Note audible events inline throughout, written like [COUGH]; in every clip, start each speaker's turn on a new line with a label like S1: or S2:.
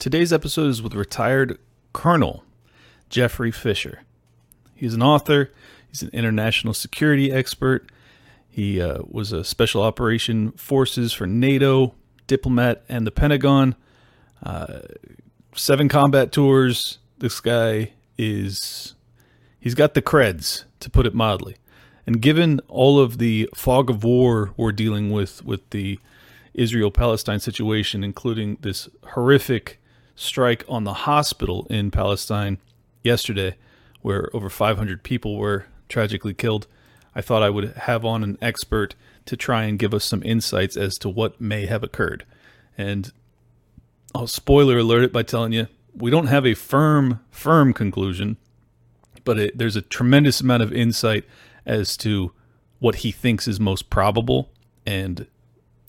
S1: Today's episode is with retired Colonel Jeffrey Fischer. He's an author, he's an international security expert, he uh, was a special operation forces for NATO, diplomat, and the Pentagon. Uh, seven combat tours. This guy is, he's got the creds, to put it mildly. And given all of the fog of war we're dealing with with the Israel Palestine situation, including this horrific strike on the hospital in Palestine yesterday, where over 500 people were tragically killed, I thought I would have on an expert to try and give us some insights as to what may have occurred. And I'll spoiler alert it by telling you we don't have a firm, firm conclusion, but it, there's a tremendous amount of insight as to what he thinks is most probable. And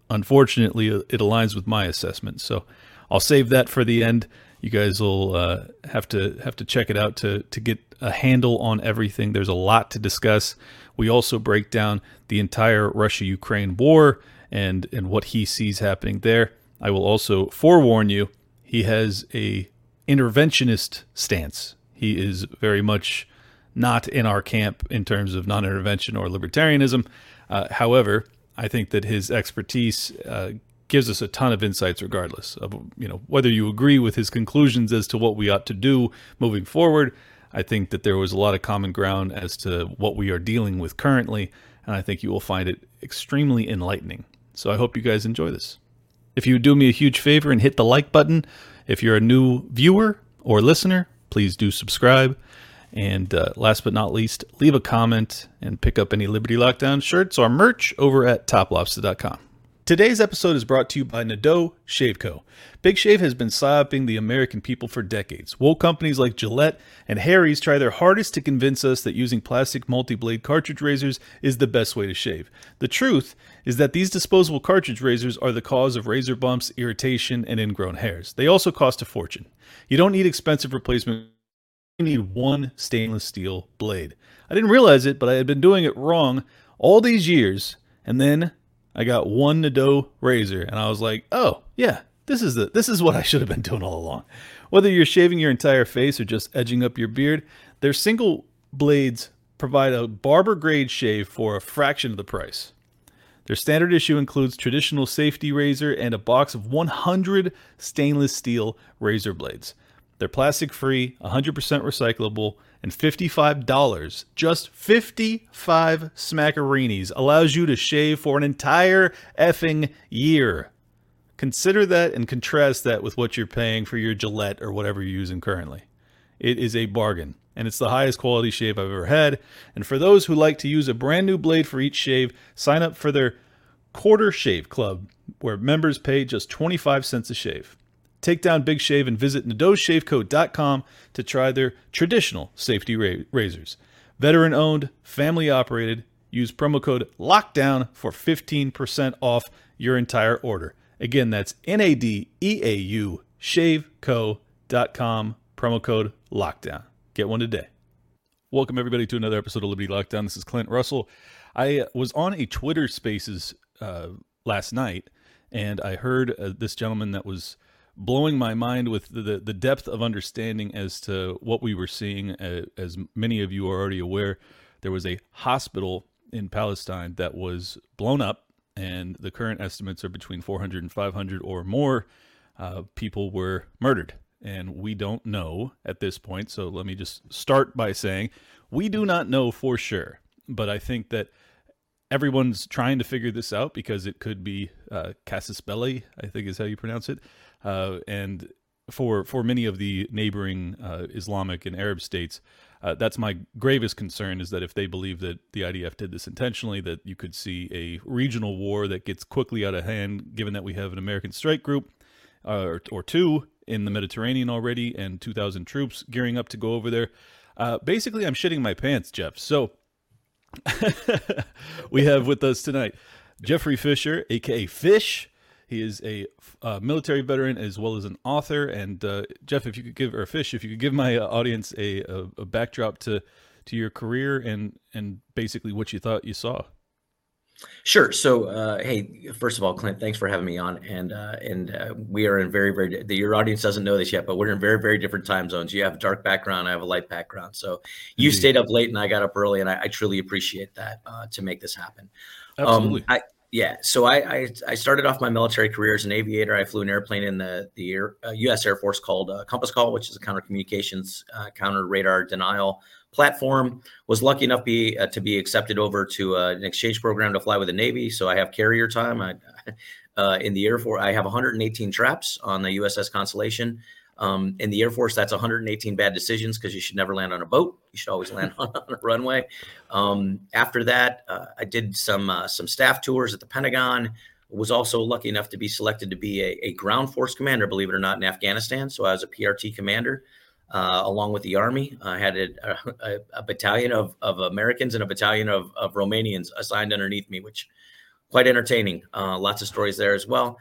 S1: unfortunately, it aligns with my assessment. So I'll save that for the end. You guys will uh, have to have to check it out to to get a handle on everything. There's a lot to discuss. We also break down the entire Russia-Ukraine war and and what he sees happening there. I will also forewarn you, he has a interventionist stance. He is very much not in our camp in terms of non-intervention or libertarianism. Uh, however, I think that his expertise uh, gives us a ton of insights, regardless of you know whether you agree with his conclusions as to what we ought to do moving forward. I think that there was a lot of common ground as to what we are dealing with currently, and I think you will find it extremely enlightening. So I hope you guys enjoy this. If you do me a huge favor and hit the like button, if you're a new viewer or listener, please do subscribe. And uh, last but not least, leave a comment and pick up any Liberty Lockdown shirts or merch over at toplobsta.com. Today's episode is brought to you by Nadeau Shave Co. Big Shave has been psyoping the American people for decades. Woke companies like Gillette and Harry's try their hardest to convince us that using plastic multi-blade cartridge razors is the best way to shave. The truth is that these disposable cartridge razors are the cause of razor bumps, irritation, and ingrown hairs. They also cost a fortune. You don't need expensive replacement you need one stainless steel blade. I didn't realize it, but I had been doing it wrong all these years, and then I got one Nadeau razor, and I was like, "Oh, yeah, this is the this is what I should have been doing all along." Whether you're shaving your entire face or just edging up your beard, their single blades provide a barber grade shave for a fraction of the price. Their standard issue includes traditional safety razor and a box of 100 stainless steel razor blades. They're plastic free, 100% recyclable, and $55, just 55 smackareenies allows you to shave for an entire effing year. Consider that and contrast that with what you're paying for your Gillette or whatever you're using currently. It is a bargain, and it's the highest quality shave I've ever had. And for those who like to use a brand new blade for each shave, sign up for their Quarter Shave Club, where members pay just 25 cents a shave. Take down Big Shave and visit NadeauShaveCo.com to try their traditional safety ra- razors. Veteran owned, family operated. Use promo code LOCKDOWN for 15% off your entire order. Again, that's N A D E A U shaveco.com, promo code LOCKDOWN. Get one today. Welcome, everybody, to another episode of Liberty Lockdown. This is Clint Russell. I was on a Twitter Spaces uh, last night, and I heard uh, this gentleman that was blowing my mind with the, the depth of understanding as to what we were seeing. As many of you are already aware, there was a hospital in Palestine that was blown up, and the current estimates are between 400 and 500 or more uh, people were murdered. And we don't know at this point. So let me just start by saying we do not know for sure. But I think that everyone's trying to figure this out because it could be uh, casus belli, I think is how you pronounce it. Uh, and for for many of the neighboring uh, Islamic and Arab states, uh, that's my gravest concern is that if they believe that the IDF did this intentionally, that you could see a regional war that gets quickly out of hand, given that we have an American strike group uh, or, or, two in the Mediterranean already and 2,000 troops gearing up to go over there. Uh, basically, I'm shitting my pants, Jeff. So [LAUGHS] we have with us tonight Jeffrey Fischer, aka Fish. He is a uh, military veteran as well as an author. And uh, Jeff, if you could give or Fish, if you could give my uh, audience a, a, a, backdrop to to your career and and basically what you thought you saw.
S2: Sure. So, uh, hey, first of all, Clint, thanks for having me on. And uh, and uh, we are in very, very. The, your audience doesn't know this yet, but we're in very, very different time zones. You have a dark background, I have a light background. So you Indeed. stayed up late, and I got up early, and I, I truly appreciate that uh, to make this happen.
S1: Absolutely. Um,
S2: I, yeah. So I, I, I started off my military career as an aviator. I flew an airplane in the the Air, uh, U.S. Air Force called uh, Compass Call, which is a counter communications, uh, counter radar denial platform. Was lucky enough be uh, to be accepted over to uh, an exchange program to fly with the Navy. So I have carrier time. I, [LAUGHS] uh, in the Air Force, I have 118 traps on the USS Constellation. Um, in the Air Force, that's 118 bad decisions because you should never land on a boat. You should always land on, [LAUGHS] on a runway. Um, after that, uh, I did some uh, some staff tours at the Pentagon. Was also lucky enough to be selected to be a, a, ground force commander, believe it or not, in Afghanistan. So I was a PRT commander uh, along with the Army. I had a, a, a, battalion of, of Americans and a battalion of, of Romanians assigned underneath me, which quite entertaining. Uh, lots of stories there as well.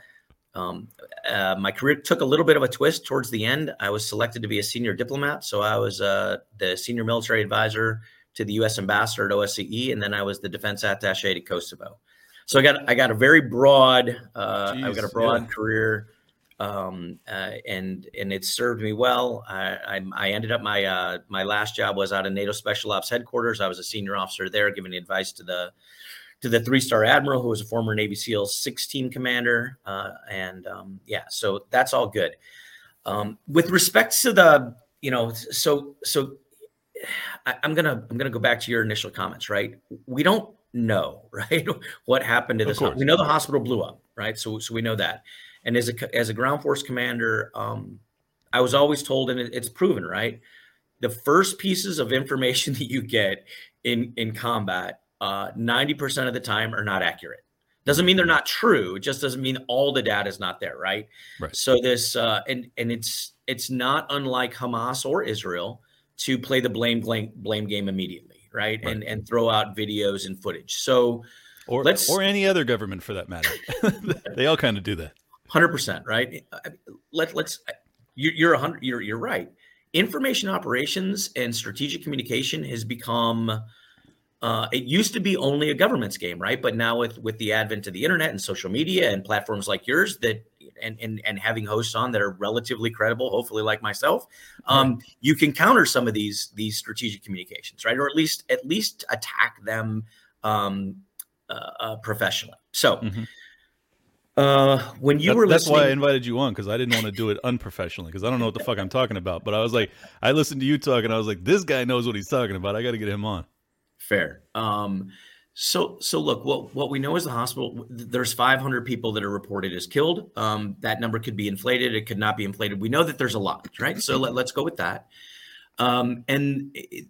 S2: Um, uh, my career took a little bit of a twist towards the end. I was selected to be a senior diplomat, so I was uh, the senior military advisor to the U.S. ambassador at OSCE, and then I was the defense attaché to Kosovo. So I got I got a very broad uh, Jeez, I've got a broad yeah. career, um, uh, and and it served me well. I, I, I ended up my uh, my last job was out of NATO Special Ops headquarters. I was a senior officer there, giving advice to the to the three star admiral who was a former Navy SEALs 16 commander. Uh, and um, yeah, so that's all good. Um, with respect to the, you know, so so I, am gonna I'm gonna go back to your initial comments, right? We don't know, [LAUGHS] right, what happened to this. We know the hospital blew up, right? So so we know that. And as a as a ground force commander, um, I was always told, and it's proven, right? The first pieces of information [LAUGHS] that you get in in combat uh, 90% of the time are not accurate. Doesn't mean they're not true. It just doesn't mean all the data is not there, right?
S1: Right.
S2: So this uh, and and it's it's not unlike Hamas or Israel to play the blame blame, blame game immediately, right? right? And and throw out videos and footage. So
S1: or let's or any other government for that matter. [LAUGHS] they all kind of do that.
S2: Hundred percent, right? Let let's you, you're a hundred. You're you're right. Information operations and strategic communication has become uh, it used to be only a government's game, right? But now with with the advent of the internet and social media and platforms like yours that and and, and having hosts on that are relatively credible, hopefully like myself, um, right. you can counter some of these these strategic communications, right? Or at least at least attack them um, uh, uh, professionally. So. Mm-hmm. Uh, when you
S1: that,
S2: were
S1: that's why I invited you on because I didn't want to do it unprofessionally because I don't know what the fuck I'm talking about. But I was like, I listened to you talk and I was like, this guy knows what he's talking about. I got to get him on.
S2: Fair. Um, so, so look, what what we know is the hospital. There's 500 people that are reported as killed. Um, that number could be inflated. It could not be inflated. We know that there's a lot, right? So let, us go with that. Um, and it,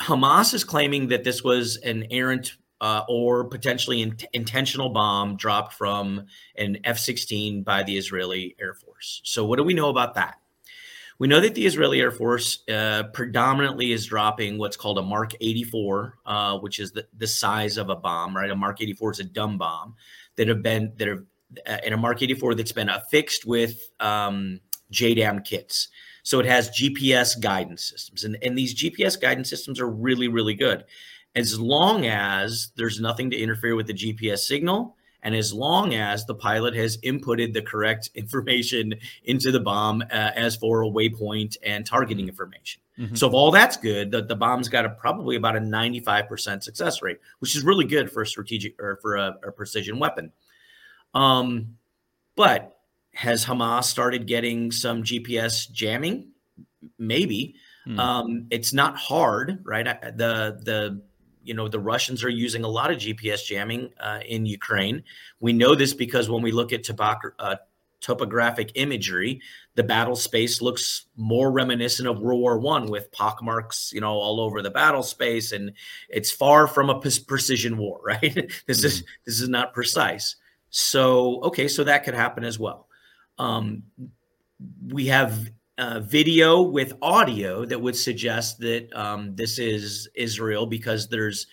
S2: Hamas is claiming that this was an errant uh, or potentially in, intentional bomb dropped from an F-16 by the Israeli Air Force. So, what do we know about that? We know that the Israeli Air Force uh, predominantly is dropping what's called a Mark 84, uh, which is the, the size of a bomb, right? A Mark 84 is a dumb bomb that have been that are uh, in a Mark 84 that's been affixed with um, JDAM kits. So it has GPS guidance systems, and, and these GPS guidance systems are really, really good. As long as there's nothing to interfere with the GPS signal, and as long as the pilot has inputted the correct [LAUGHS] information into the bomb uh, as for a waypoint and targeting mm-hmm. information. Mm-hmm. So if all that's good, the, the bomb's got a probably about a 95% success rate, which is really good for a strategic or for a, a precision weapon. Um, but has Hamas started getting some GPS jamming? Maybe. Mm. Um, it's not hard, right? The the you know the Russians are using a lot of GPS jamming uh, in Ukraine. We know this because when we look at uh, topographic imagery, the battle space looks more reminiscent of World War One with pockmarks, you know, all over the battle space, and it's far from a p- precision war, [LAUGHS] right? this mm-hmm. is this is not precise. So okay, so that could happen as well. Um, we have uh, video with audio that would suggest that um, this is Israel because there's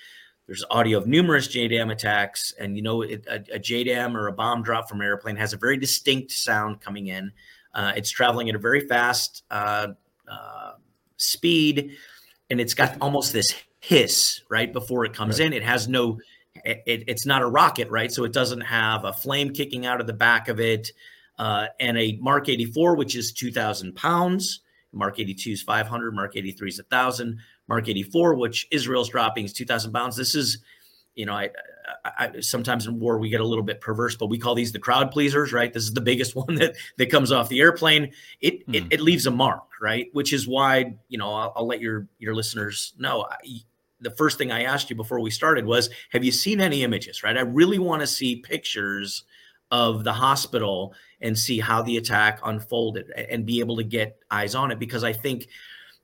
S2: there's audio of numerous JDAM attacks, and you know it, a, a, JDAM or a bomb drop from an airplane has a very distinct sound coming in. Uh, it's traveling at a very fast uh, uh speed, and it's got almost this hiss right before it comes right. in. It has no it, it's not a rocket, right? So it doesn't have a flame kicking out of the back of it. Uh, and a Mark 84, which is 2,000 pounds. Mark 82 is 500. Mark 83 is 1,000. Mark 84, which Israel's dropping, is 2,000 pounds. This is, you know, I, I, sometimes in war we get a little bit perverse, but we call these the crowd pleasers, right? This is the biggest [LAUGHS] one that that comes off the airplane. It mm. it, it, leaves a mark, right? Which is why you know I'll, I'll let your your listeners know. I, the first thing I asked you before we started was, have you seen any images? Right? I really want to see pictures of the hospital and see how the attack unfolded and be able to get eyes on it because I think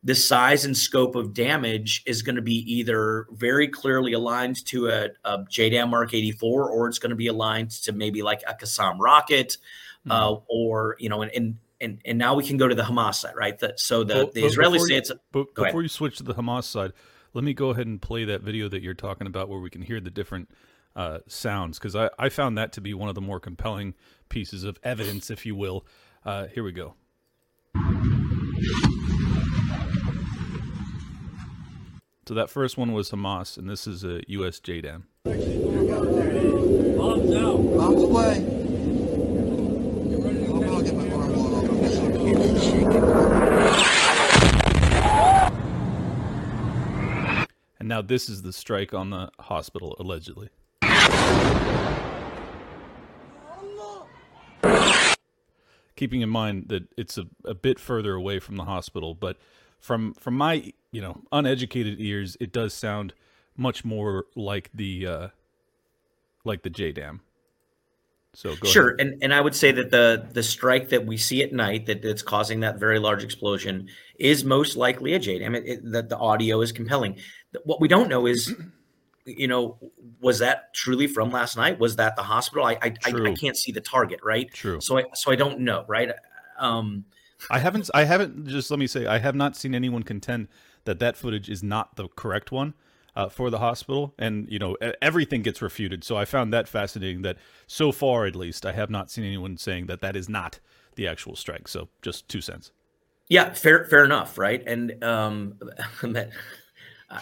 S2: the size and scope of damage is going to be either very clearly aligned to a, a JDAM Mark 84 or it's going to be aligned to maybe like a Qassam rocket mm-hmm. uh, or, you know, and, and, and, and now we can go to the Hamas side, right? That, so the, the Israeli say it's.
S1: But before you switch to the Hamas side, let me go ahead and play that video that you're talking about where we can hear the different uh, sounds because I, I found that to be one of the more compelling pieces of evidence, if you will. Uh, here we go. So that first one was Hamas, and this is a U.S. JDAM. Bombs out. Bombs away. And now this is the strike on the hospital, allegedly. Keeping in mind that it's a, a bit further away from the hospital, but from from my you know uneducated ears, it does sound much more like the uh, like the JDAM. So
S2: sure, ahead. and and I would say that the the strike that we see at night that that's causing that very large explosion is most likely a JDAM. It, it, that the audio is compelling. What we don't know is, you know, was that truly from last night? Was that the hospital? I I, I, I can't see the target, right?
S1: True.
S2: So I so I don't know, right? Um,
S1: I haven't. I haven't. Just let me say, I have not seen anyone contend that that footage is not the correct one uh, for the hospital, and you know everything gets refuted. So I found that fascinating. That so far, at least, I have not seen anyone saying that that is not the actual strike. So just two cents.
S2: Yeah, fair, fair enough, right? And um, [LAUGHS]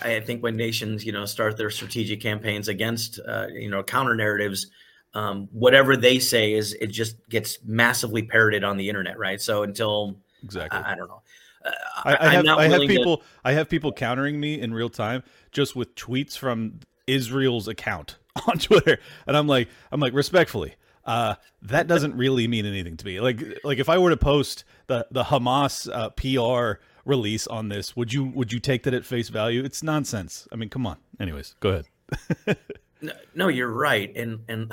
S2: I think when nations, you know, start their strategic campaigns against, uh, you know, counter narratives um, whatever they say is it just gets massively parroted on the internet, right? So until
S1: exactly,
S2: I, I don't know. Uh,
S1: I, I, have, I have people to... I have people countering me in real time just with tweets from Israel's account [LAUGHS] on Twitter, and I'm like, I'm like, respectfully, uh, that doesn't really mean anything to me. Like, like if I were to post the the Hamas uh, PR release on this, would you would you take that at face value? It's nonsense. I mean, come on. Anyways, go ahead. [LAUGHS]
S2: No, no, you're right, and and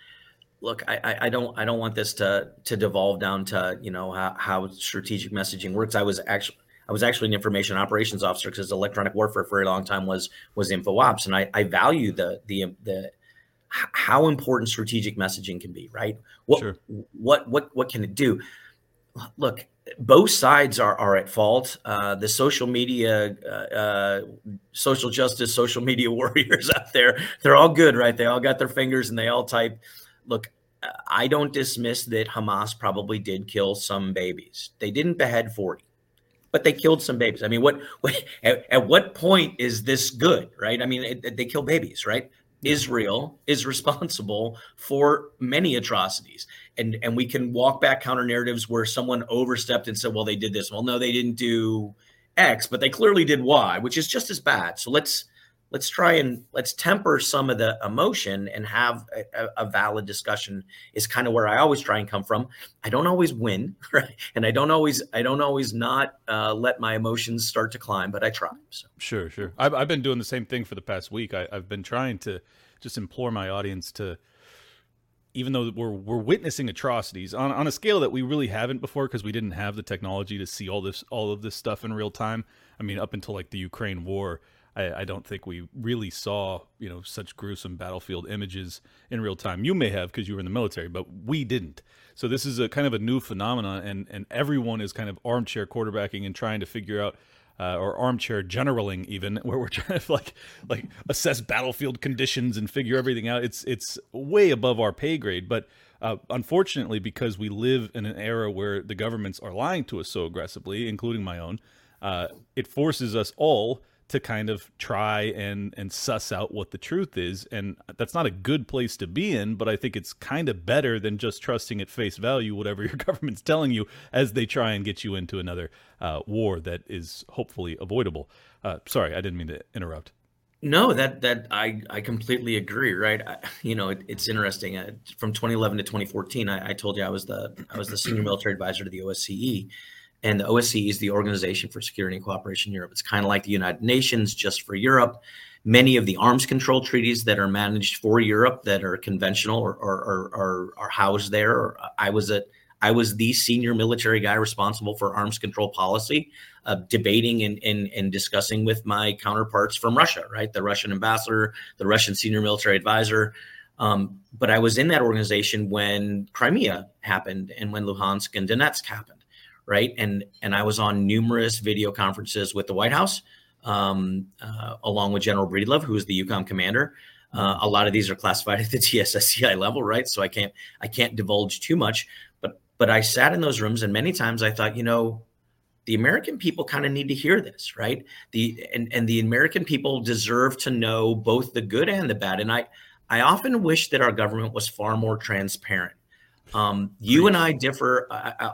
S2: [SIGHS] look, I, I don't I don't want this to to devolve down to you know how, how strategic messaging works. I was actually I was actually an information operations officer because electronic warfare for a long time was was info ops, and I, I value the the the how important strategic messaging can be. Right? What sure. what what what can it do? Look, both sides are, are at fault. Uh, the social media, uh, uh, social justice, social media [LAUGHS] warriors out there, they're all good, right? They all got their fingers and they all type. Look, I don't dismiss that Hamas probably did kill some babies. They didn't behead 40, but they killed some babies. I mean, what, what at, at, what point is this good, right? I mean, it, they kill babies, right? Israel is [LAUGHS] responsible for many atrocities. And and we can walk back counter narratives where someone overstepped and said, well, they did this. Well, no, they didn't do X, but they clearly did Y, which is just as bad. So let's let's try and let's temper some of the emotion and have a, a, valid discussion is kind of where i always try and come from i don't always win [LAUGHS] right and i don't always i don't always not uh, let my emotions start to climb but i try so.
S1: sure sure I've, I've been doing the same thing for the past week I, i've been trying to just implore my audience to even though we're we're witnessing atrocities on, on a scale that we really haven't before because we didn't have the technology to see all this all of this stuff in real time. I mean, up until like the Ukraine war, I, I, don't think we really saw you know such gruesome battlefield images in real time. You may have because you were in the military, but we didn't. So this is a kind of a new phenomenon, and and everyone is kind of armchair quarterbacking and trying to figure out. Uh, or armchair generaling, even [LAUGHS] where we're trying to like like assess battlefield conditions and figure everything out. It's it's way above our pay grade, but uh, unfortunately, because we live in an era where the governments are lying to us so aggressively, including my own, uh, it forces us all to kind of try and and suss out what the truth is and that's not a good place to be in but i think it's kind of better than just trusting at face value whatever [LAUGHS] your government's telling you as they try and get you into another uh, war that is hopefully avoidable uh, sorry i didn't mean to interrupt
S2: no, that that I I completely agree. Right, I, you know it, it's interesting. Uh, from 2011 to 2014, I, I, told you I was the I was the senior military advisor to the OSCE, and the OSCE is the Organization for Security and Cooperation in Europe. It's kind of like the United Nations just for Europe. Many of the arms control treaties that are managed for Europe that are conventional or are, are, housed there. I was at I was the senior military guy responsible for arms control policy, uh, debating and, and, and discussing with my counterparts from Russia, right? The Russian ambassador, the Russian senior military advisor. Um, but I was in that organization when Crimea happened and when Luhansk and Donetsk happened, right? And and I was on numerous video conferences with the White House, um, uh, along with General Breedlove, who is the EUCOM commander. Uh, a lot of these are classified [LAUGHS] at the TSSCI level, right? So I can't I can't divulge too much. but But I sat in those rooms and many times I thought, you know, the American people kind of need to hear this, right? The and and the American people deserve to know both the good and the bad. And I I often wish that our government was far more transparent. Um, you and I differ. I,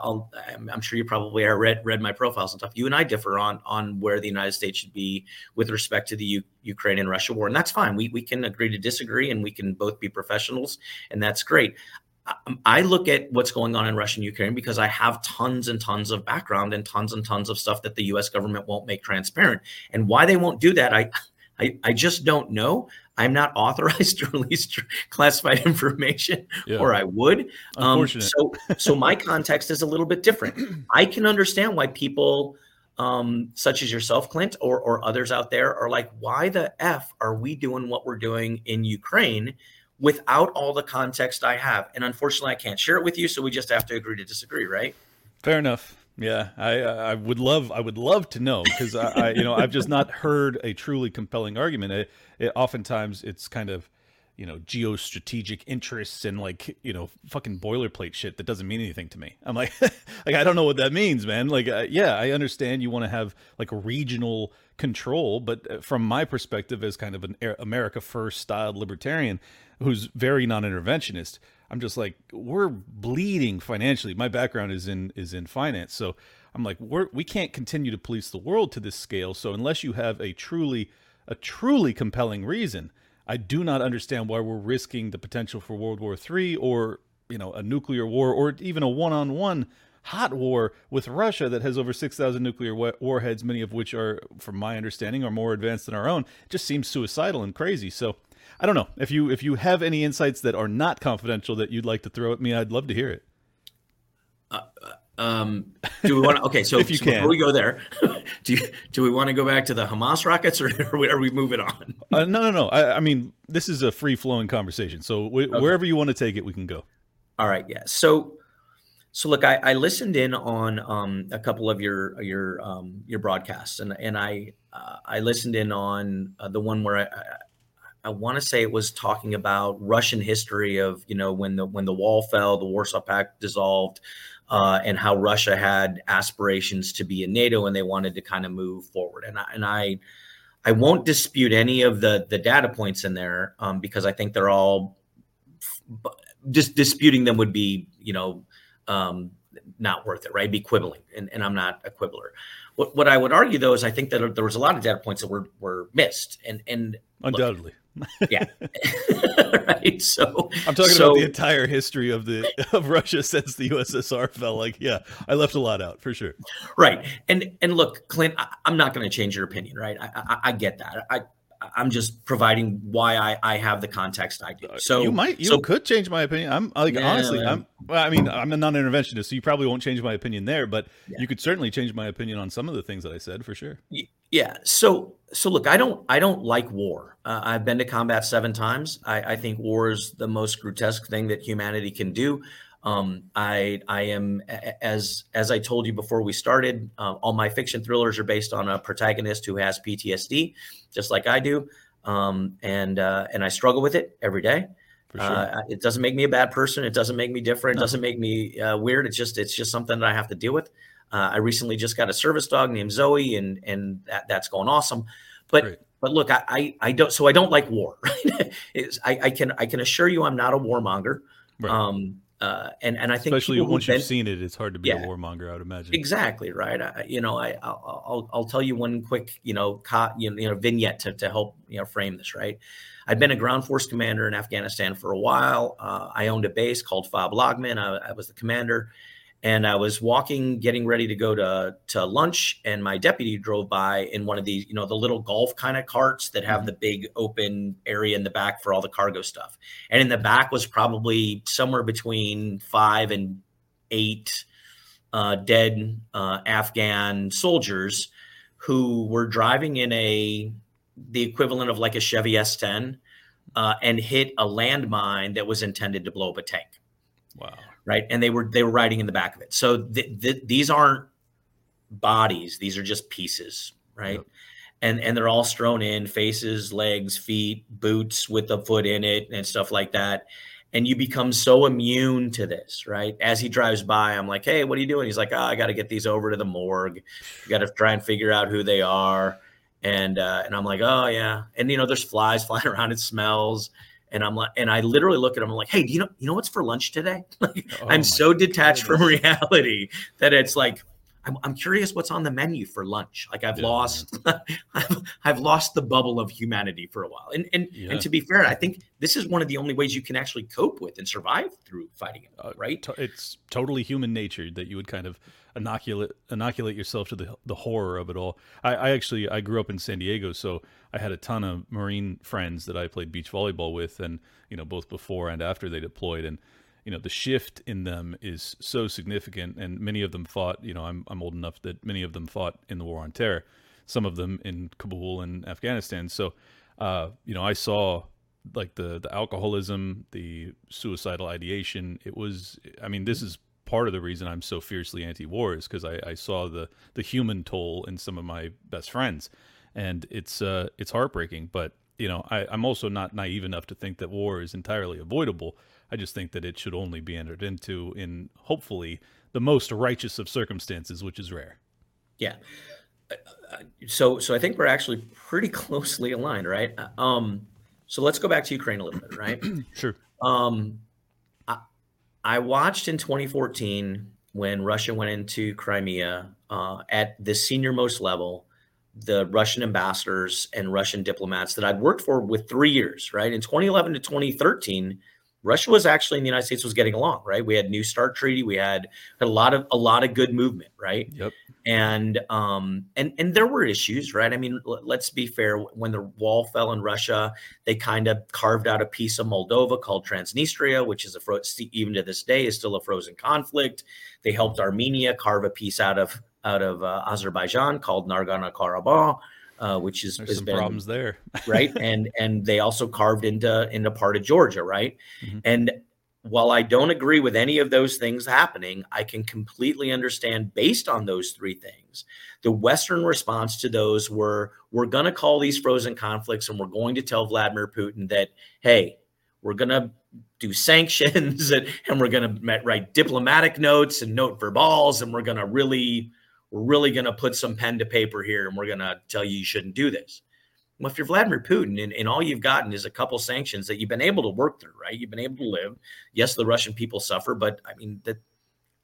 S2: I'm sure you probably are read read my profiles and stuff. You and I differ on on where the United States should be with respect to the U, Ukraine and Russia war, and that's fine. We we can agree to disagree, and we can both be professionals, and that's great. Um, I look at what's going on in Russia and Ukraine because I have tons and tons of background and tons and tons of stuff that the U.S. government won't make transparent. And why they won't do that, I, I, I just don't know. I'm not authorized [LAUGHS] to release classified [LAUGHS] information, yeah. or I would. Um, so, so my [LAUGHS] context is a little bit different. I can understand why people, um, such as yourself, Clint, or or others out there, are like, why the f are we doing what we're doing in Ukraine? without all the context I have. And unfortunately, I can't share it with you, so we just have to agree to disagree, right?
S1: Fair enough. Yeah, I I would love I would love to know because I, I, you know I've just not heard a truly compelling argument. It, it, oftentimes it's kind of you know geostrategic interests and like you know fucking boilerplate shit that doesn't mean anything to me. I'm like [LAUGHS] like I don't know what that means, man. Like uh, yeah, I understand you want to have like regional control, but uh, from my perspective as kind of an America first styled libertarian, who's very non-interventionist i'm just like we're bleeding financially my background is in is in finance so i'm like we're we can't continue to police the world to this scale so unless you have a truly a truly compelling reason i do not understand why we're risking the potential for world war iii or you know a nuclear war or even a one-on-one hot war with Russia that has over 6,000 nuclear warheads, many of which are, from my understanding, are more advanced than our own. Just seems suicidal and crazy. So I don't know if you if you have any insights that are not confidential that you'd like to throw at me. I'd love to hear it.
S2: Uh, uh um, do we want to? Okay, [LAUGHS] so, if you so can. before we go there, [LAUGHS] do you, do we want to go back to the Hamas rockets, or [LAUGHS] are we moving on?
S1: Uh, no, no, no. I, I, mean, this is a free flowing conversation. So okay. wherever you want to take it, we can go.
S2: All right. Yeah. So, so look, I, I listened in on um, a couple of your your um, your broadcasts, and and I uh, I listened in on uh, the one where I, I want to say it was talking about Russian history of you know when the when the wall fell, the Warsaw Pact dissolved, uh, and how Russia had aspirations to be in NATO and they wanted to kind of move forward. And I, and I I won't dispute any of the the data points in there um, because I think they're all just disputing them would be you know um, not worth it, right? Be quibbling, and, and I'm not a quibbler. What, what I would argue though is I think that there was a lot of data points that were were missed, and and
S1: undoubtedly.
S2: Look, yeah. [LAUGHS] right. So
S1: I'm talking so, about the entire history of the [LAUGHS] of Russia since the USSR fell. Like, yeah, I left a lot out for sure.
S2: Right. And and look, Clint, I, am not going to change your opinion. Right. I, I, I get that. I I'm just providing why I, I have the context I do. Uh, so
S1: you might you
S2: so,
S1: could change my opinion. I'm like yeah, honestly, I'm well, I mean, I'm a non-interventionist, so you probably won't change my opinion there, but yeah. you could certainly change my opinion on some of the things that I said for sure.
S2: Yeah. So so look, I don't I don't like war. Uh, I've been to combat seven times. I, I think war is the most grotesque thing that humanity can do. Um, I I am as as I told you before we started. Uh, all my fiction thrillers are based on a protagonist who has PTSD, just like I do, um, and uh, and I struggle with it every day. Sure. Uh, it doesn't make me a bad person. It doesn't make me different. It doesn't make me uh, weird. It's just it's just something that I have to deal with. Uh, I recently just got a service dog named Zoe, and and that, that's going awesome. But
S1: Great.
S2: but look, I, I I don't so I don't like war. [LAUGHS] Right? I, I can I can assure you I'm not a warmonger.
S1: Right.
S2: Um uh and and I think
S1: Especially once you've seen it, it's hard to be
S2: Yeah.
S1: a warmonger. I would imagine.
S2: Exactly right. I, you know, I I'll, I'll I'll tell you one quick you know co- you know, you know vignette to, to help you know frame this. Right. I've been a ground force commander in Afghanistan for a while. Uh, I owned a base called FOB Lagman. I, I was the commander, and I was walking, getting ready to go to to lunch, and my deputy drove by in one of these, you know, the little golf kind of carts that have the big open area in the back for all the cargo stuff. And in the back was probably somewhere between five and eight uh, dead uh, Afghan soldiers who were driving in a the equivalent of like a Chevy S10 uh, and hit a landmine that was intended to blow up a tank
S1: Wow.
S2: Right? And they were they were riding in the back of it. So th- th- these aren't bodies; these are just pieces, right?
S1: Yep.
S2: And and they're all strewn in faces, legs, feet, boots with a foot in it, and stuff like that. And you become so immune to this, right? As he drives by, I'm like, "Hey, what are you doing?" He's like, "Oh, I got to get these over to the morgue. You got to try and figure out who they are." And uh, and I'm like, "Oh yeah." And you know, there's flies [LAUGHS] flying around. It smells. And I'm like, and I literally look at him I'm like, "Hey, do you know you know what's for lunch today?" [LAUGHS] Like,
S1: Oh
S2: I'm so detached from reality that it's like I'm, I'm curious what's on the menu for lunch. Like I've
S1: Yeah.
S2: lost [LAUGHS] I've, I've lost the bubble of humanity for a while. And and
S1: Yeah.
S2: and to be fair, I think this is one of the only ways you can actually cope with and survive through fighting it,
S1: Uh,
S2: right?
S1: to- it's totally human nature that you would kind of inoculate inoculate yourself to the the horror of it all. I, I actually I grew up in San Diego, so I had a ton of Marine friends that I played beach volleyball with, and you know both before and after they deployed, and you know the shift in them is so significant, and many of them fought. You know, I'm I'm old enough that many of them fought in the war on terror, some of them in Kabul and Afghanistan. So, uh, you know, I saw like the the alcoholism, the suicidal ideation. It was, I mean, this is part of the reason I'm so fiercely anti-war is because I, I saw the the human toll in some of my best friends, and it's uh it's heartbreaking. But you know, I, I'm also not naive enough to think that war is entirely avoidable. I just think that it should only be entered into in hopefully the most righteous of circumstances, which is rare.
S2: Yeah. Uh, uh, So so I think we're actually pretty [LAUGHS] closely aligned, right? Uh, Um, so let's go back to Ukraine a little bit, right? [CLEARS THROAT]
S1: Sure.
S2: Um, I, I watched in 2014 when Russia went into Crimea uh, at the senior most level, the Russian ambassadors and Russian diplomats that I'd worked for with three years, right? In 2011 to 2013, Russia was actually in the United States was getting along, right? We had New START treaty, we had a lot of a lot of good movement, right?
S1: Yep.
S2: and um and and there were issues right i mean l- let's be fair when the wall fell in russia they kind of carved out a piece of moldova called transnistria which is a fro- even to this day is still a frozen conflict they helped armenia carve a piece out of out of uh, azerbaijan called nagorno-karabakh uh, which is,
S1: There's
S2: has
S1: some
S2: been
S1: problems there. [LAUGHS]
S2: right and and they also carved into into part of georgia right
S1: Mhm.
S2: and while i don't agree with any of those things happening i can completely understand based on those three things the western response to those were we're going to call these frozen conflicts and we're going to tell vladimir putin that hey we're going to do sanctions [LAUGHS] and, and we're going to write diplomatic notes and note verbals and we're going to really we're really going to put some pen to paper here and we're going to tell you you shouldn't do this well, if you're Vladimir Putin and, and all you've gotten is a couple sanctions that you've been able to work through, right? You've been able to live. Yes, the Russian people suffer, but I mean that.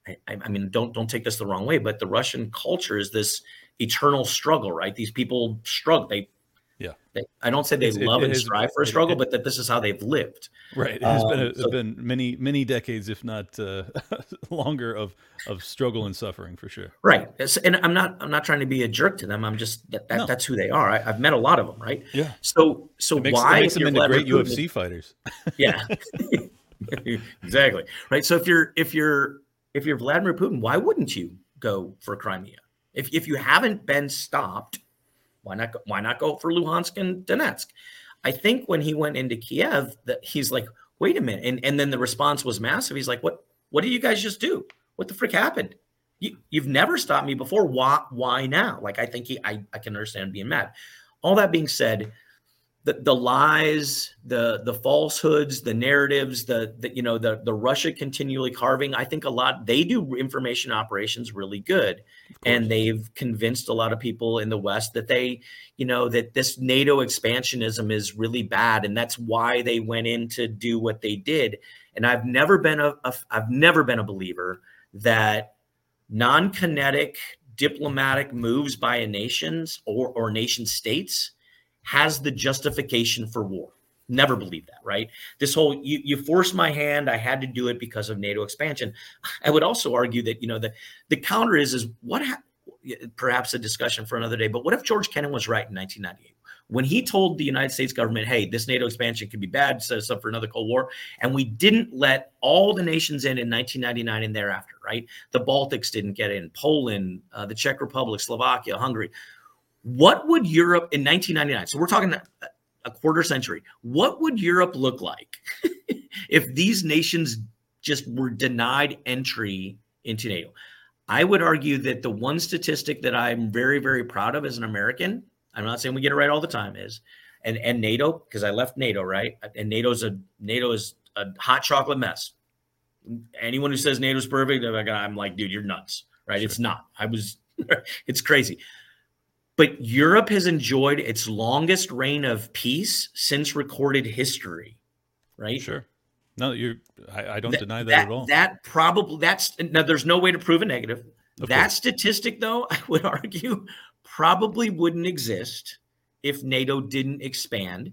S2: I, I mean, don't don't take this the wrong way, but the Russian culture is this eternal struggle, right? These people struggle. They,
S1: Yeah.
S2: They, I don't say they
S1: It's-
S2: love
S1: it
S2: and
S1: has-
S2: strive for a struggle,
S1: it-
S2: but that this is how they've lived.
S1: Right. It has been,
S2: Um,
S1: a,
S2: so-
S1: been many, many decades, if not uh, [LAUGHS] longer, of of struggle and suffering for sure.
S2: Right. It's- And I'm not I'm not trying to be a jerk to them. I'm just that, that
S1: No.
S2: that's who they are. I, I've met a lot of them, right?
S1: Yeah.
S2: So so
S1: makes,
S2: why
S1: makes them into great UFC fighters. [LAUGHS]
S2: yeah [LAUGHS] exactly right so if you're if you're if you're vladimir putin why wouldn't you go for crimea if, if you haven't been stopped why not go, why not go for luhansk and donetsk? I think when he went into kiev that he's like wait a minute and, and then the response was massive. He's like what what did you guys just do? What the frick happened? You, you've never stopped me before. Why why now? Like i think he I, I can understand being mad. All that being said the, the lies, the the falsehoods, the narratives, the, the you know the the Russia continually carving. I think a lot they do information operations really good, and they've convinced a lot of people in the West that they, you know, that this NATO expansionism is really bad, and that's why they went in to do what they did. And I've never been a, a I've never been a believer that non-kinetic diplomatic moves by a nations or or nation states has the justification for war. Never believe that, right? This whole you, you forced my hand, I had to do it because of NATO expansion. I would also argue that you know the the counter is is what ha- perhaps a discussion for another day. But what if George Kennan was right in 1998 when he told the United States government, "Hey, this NATO expansion could be bad, set us up for another Cold War," and we didn't let all the nations in in 1999 and thereafter, right? The Baltics didn't get in, Poland, uh, the Czech Republic, Slovakia, Hungary what would Europe in 1999? So we're talking a quarter century. What would Europe look like [LAUGHS] if these nations just were denied entry into NATO? I would argue that the one statistic that I'm very, very proud of as an American, I'm not saying we get it right all the time, is and and NATO, because I left NATO, right? And NATO's a NATO is a hot chocolate mess. Anyone who says NATO's perfect, I'm like, dude, you're nuts, right? Sure. It's not. I was, [LAUGHS] it's crazy. But Europe has enjoyed its longest reign of peace since recorded history, right?
S1: Sure. No, you. I, I don't deny that,
S2: that,
S1: at all.
S2: That probably that's now. There's no way to prove a negative. Of that course. statistic, though, [LAUGHS] I would argue, probably wouldn't exist if NATO didn't expand.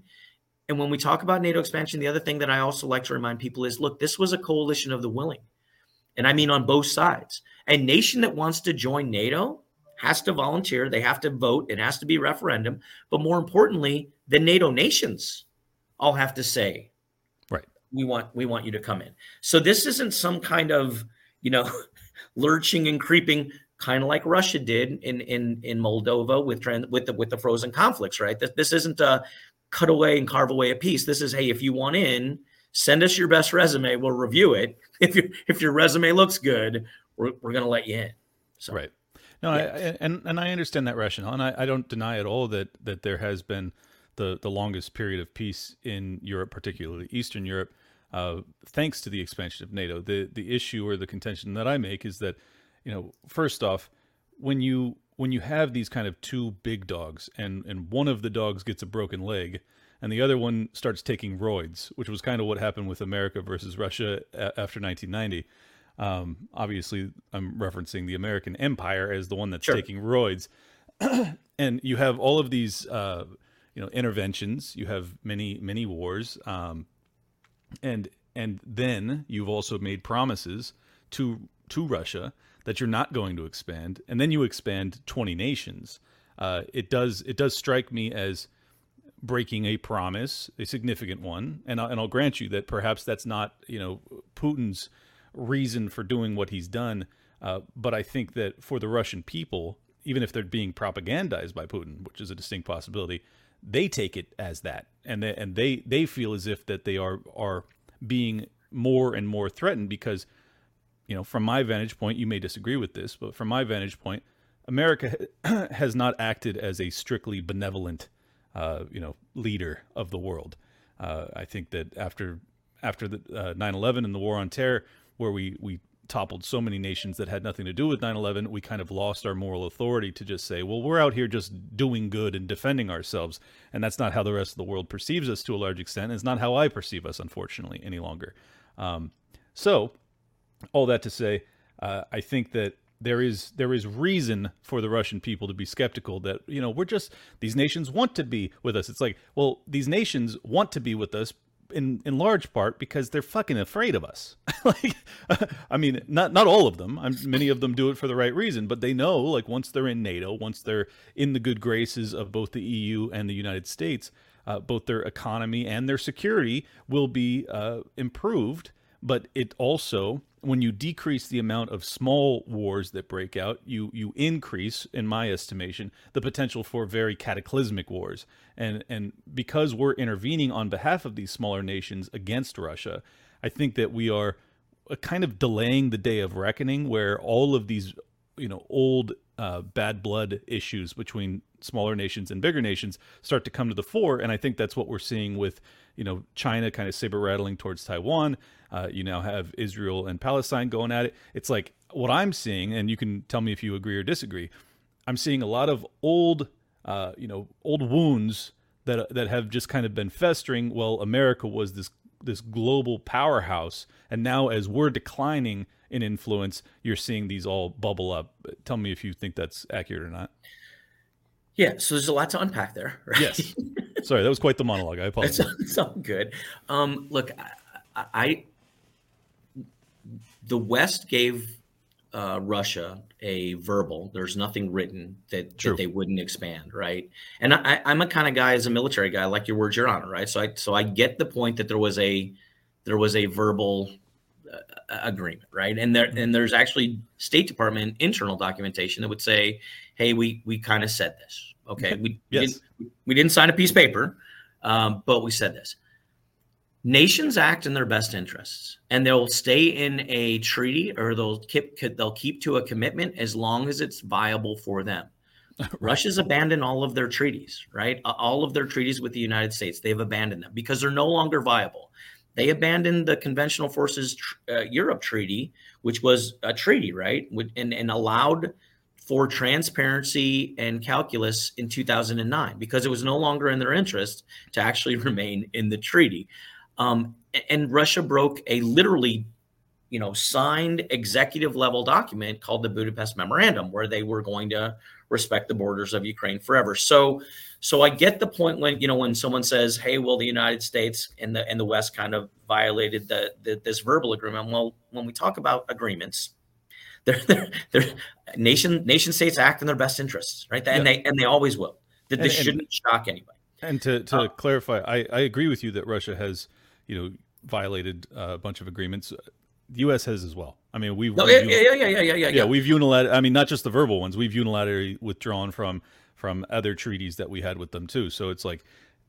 S2: And when we talk about NATO expansion, the other thing that I also like to remind people is, look, this was a coalition of the willing, and I mean on both sides. A nation that wants to join NATO has to volunteer, they have to vote, it has to be referendum. But more importantly, the NATO nations all have to say,
S1: right,
S2: we want we want you to come in. So this isn't some kind of, you know, [LAUGHS] lurching and creeping kind of like Russia did in in in Moldova with with the with the frozen conflicts, right? This, this isn't a cut away and carve away a piece. This is hey, if you want in, send us your best resume. We'll review it. [LAUGHS] If you if your resume looks good, we're, we're going to let you in.
S1: So. Right. No, yeah. I, and and I understand that rationale, and I, I don't deny at all that that there has been the the longest period of peace in Europe, particularly Eastern Europe, uh, thanks to the expansion of NATO. The the issue or the contention that I make is that, you know, first off, when you when you have these kind of two big dogs, and and one of the dogs gets a broken leg, and the other one starts taking roids, which was kind of what happened with America versus Russia after 1990. Um, obviously, I'm referencing the American Empire as the one that's sure. taking roids, [CLEARS THROAT] and you have all of these, uh, you know, interventions. You have many, many wars, um, and and then you've also made promises to to Russia that you're not going to expand, and then you expand 20 nations. Uh, it does it does strike me as breaking a promise, a significant one, and and I'll grant you that perhaps that's not you know Putin's reason for doing what he's done. Uh, but I think that for the Russian people, even if they're being propagandized by Putin, which is a distinct possibility, they take it as that, and they, and they they feel as if that they are are being more and more threatened because, you know, from my vantage point, you may disagree with this, but from my vantage point, America [CLEARS THROAT] has not acted as a strictly benevolent, uh, you know, leader of the world. Uh, I think that after after the uh, 9/11 and the war on terror, where we we toppled so many nations that had nothing to do with 9/11, we kind of lost our moral authority to just say, well, we're out here just doing good and defending ourselves, and that's not how the rest of the world perceives us to a large extent. It's not how I perceive us, unfortunately, any longer. Um, so, all that to say, uh, I think that there is there is reason for the Russian people to be skeptical that you know we're just these nations want to be with us. It's like well these nations want to be with us in in large part because they're fucking afraid of us. [LAUGHS] like, I mean, not not all of them. I'm, many of them do it for the right reason, but they know, like, once they're in NATO, once they're in the good graces of both the EU and the United States, uh, both their economy and their security will be uh, improved. But it also when you decrease the amount of small wars that break out, you you increase, in my estimation, the potential for very cataclysmic wars. And and because we're intervening on behalf of these smaller nations against Russia, I think that we are kind of delaying the day of reckoning where all of these you know old uh, bad blood issues between smaller nations and bigger nations start to come to the fore, and I think that's what we're seeing with you know China kind of saber rattling towards Taiwan. Uh, you now have Israel and Palestine going at it. It's like what I'm seeing, and you can tell me if you agree or disagree. I'm seeing a lot of old, uh, you know, old wounds that that have just kind of been festering. Well, America was this this global powerhouse, and now as we're declining in influence, you're seeing these all bubble up. Tell me if you think that's accurate or not.
S2: Yeah, so there's a lot to unpack there. [LAUGHS]
S1: Right? Yes. Sorry, that was quite the monologue. I apologize.
S2: It's, all good. Um, look, I, I, the West gave uh, Russia a verbal. There's nothing written that, that, they wouldn't expand, right? And I, am a kind of guy as a military guy, I like your words, Your Honor, right? So I so I get the point that there was a there was a verbal uh, agreement, right? And there and there's actually State Department internal documentation that would say, "Hey, we we kind of said this, okay? [LAUGHS] We yes. didn't, we didn't sign a piece of paper, um, but we said this." Nations act in their best interests and they'll stay in a treaty or they'll keep they'll keep to a commitment as long as it's viable for them. [LAUGHS] Russia's abandoned all of their treaties right? All of their treaties with the united states they've abandoned them because they're no longer viable. They abandoned the conventional forces uh, europe treaty which was a treaty right? And, and allowed for transparency and calculus in 2009 because it was no longer in their interest to actually [LAUGHS] remain in the treaty um, and Russia broke a literally, you know, signed executive level document called the Budapest Memorandum, where they were going to respect the borders of Ukraine forever. So, so I get the point when you know when someone says, "Hey, well, the United States and the and the West kind of violated the, the this verbal agreement." Well, when we talk about agreements, they're, [LAUGHS] they're, they're nation nation states act in their best interests, right? And yeah. they and they always will. That this and, shouldn't and, shock anybody.
S1: And to to uh, clarify, I, I agree with you that Russia has you know, violated uh, a bunch of agreements. The U.S. has as well. I mean, we've,
S2: no, yeah, yeah, yeah, yeah, yeah, yeah,
S1: yeah. We've unilaterally. I mean, not just the verbal ones. We've unilaterally withdrawn from from other treaties that we had with them too. So it's like,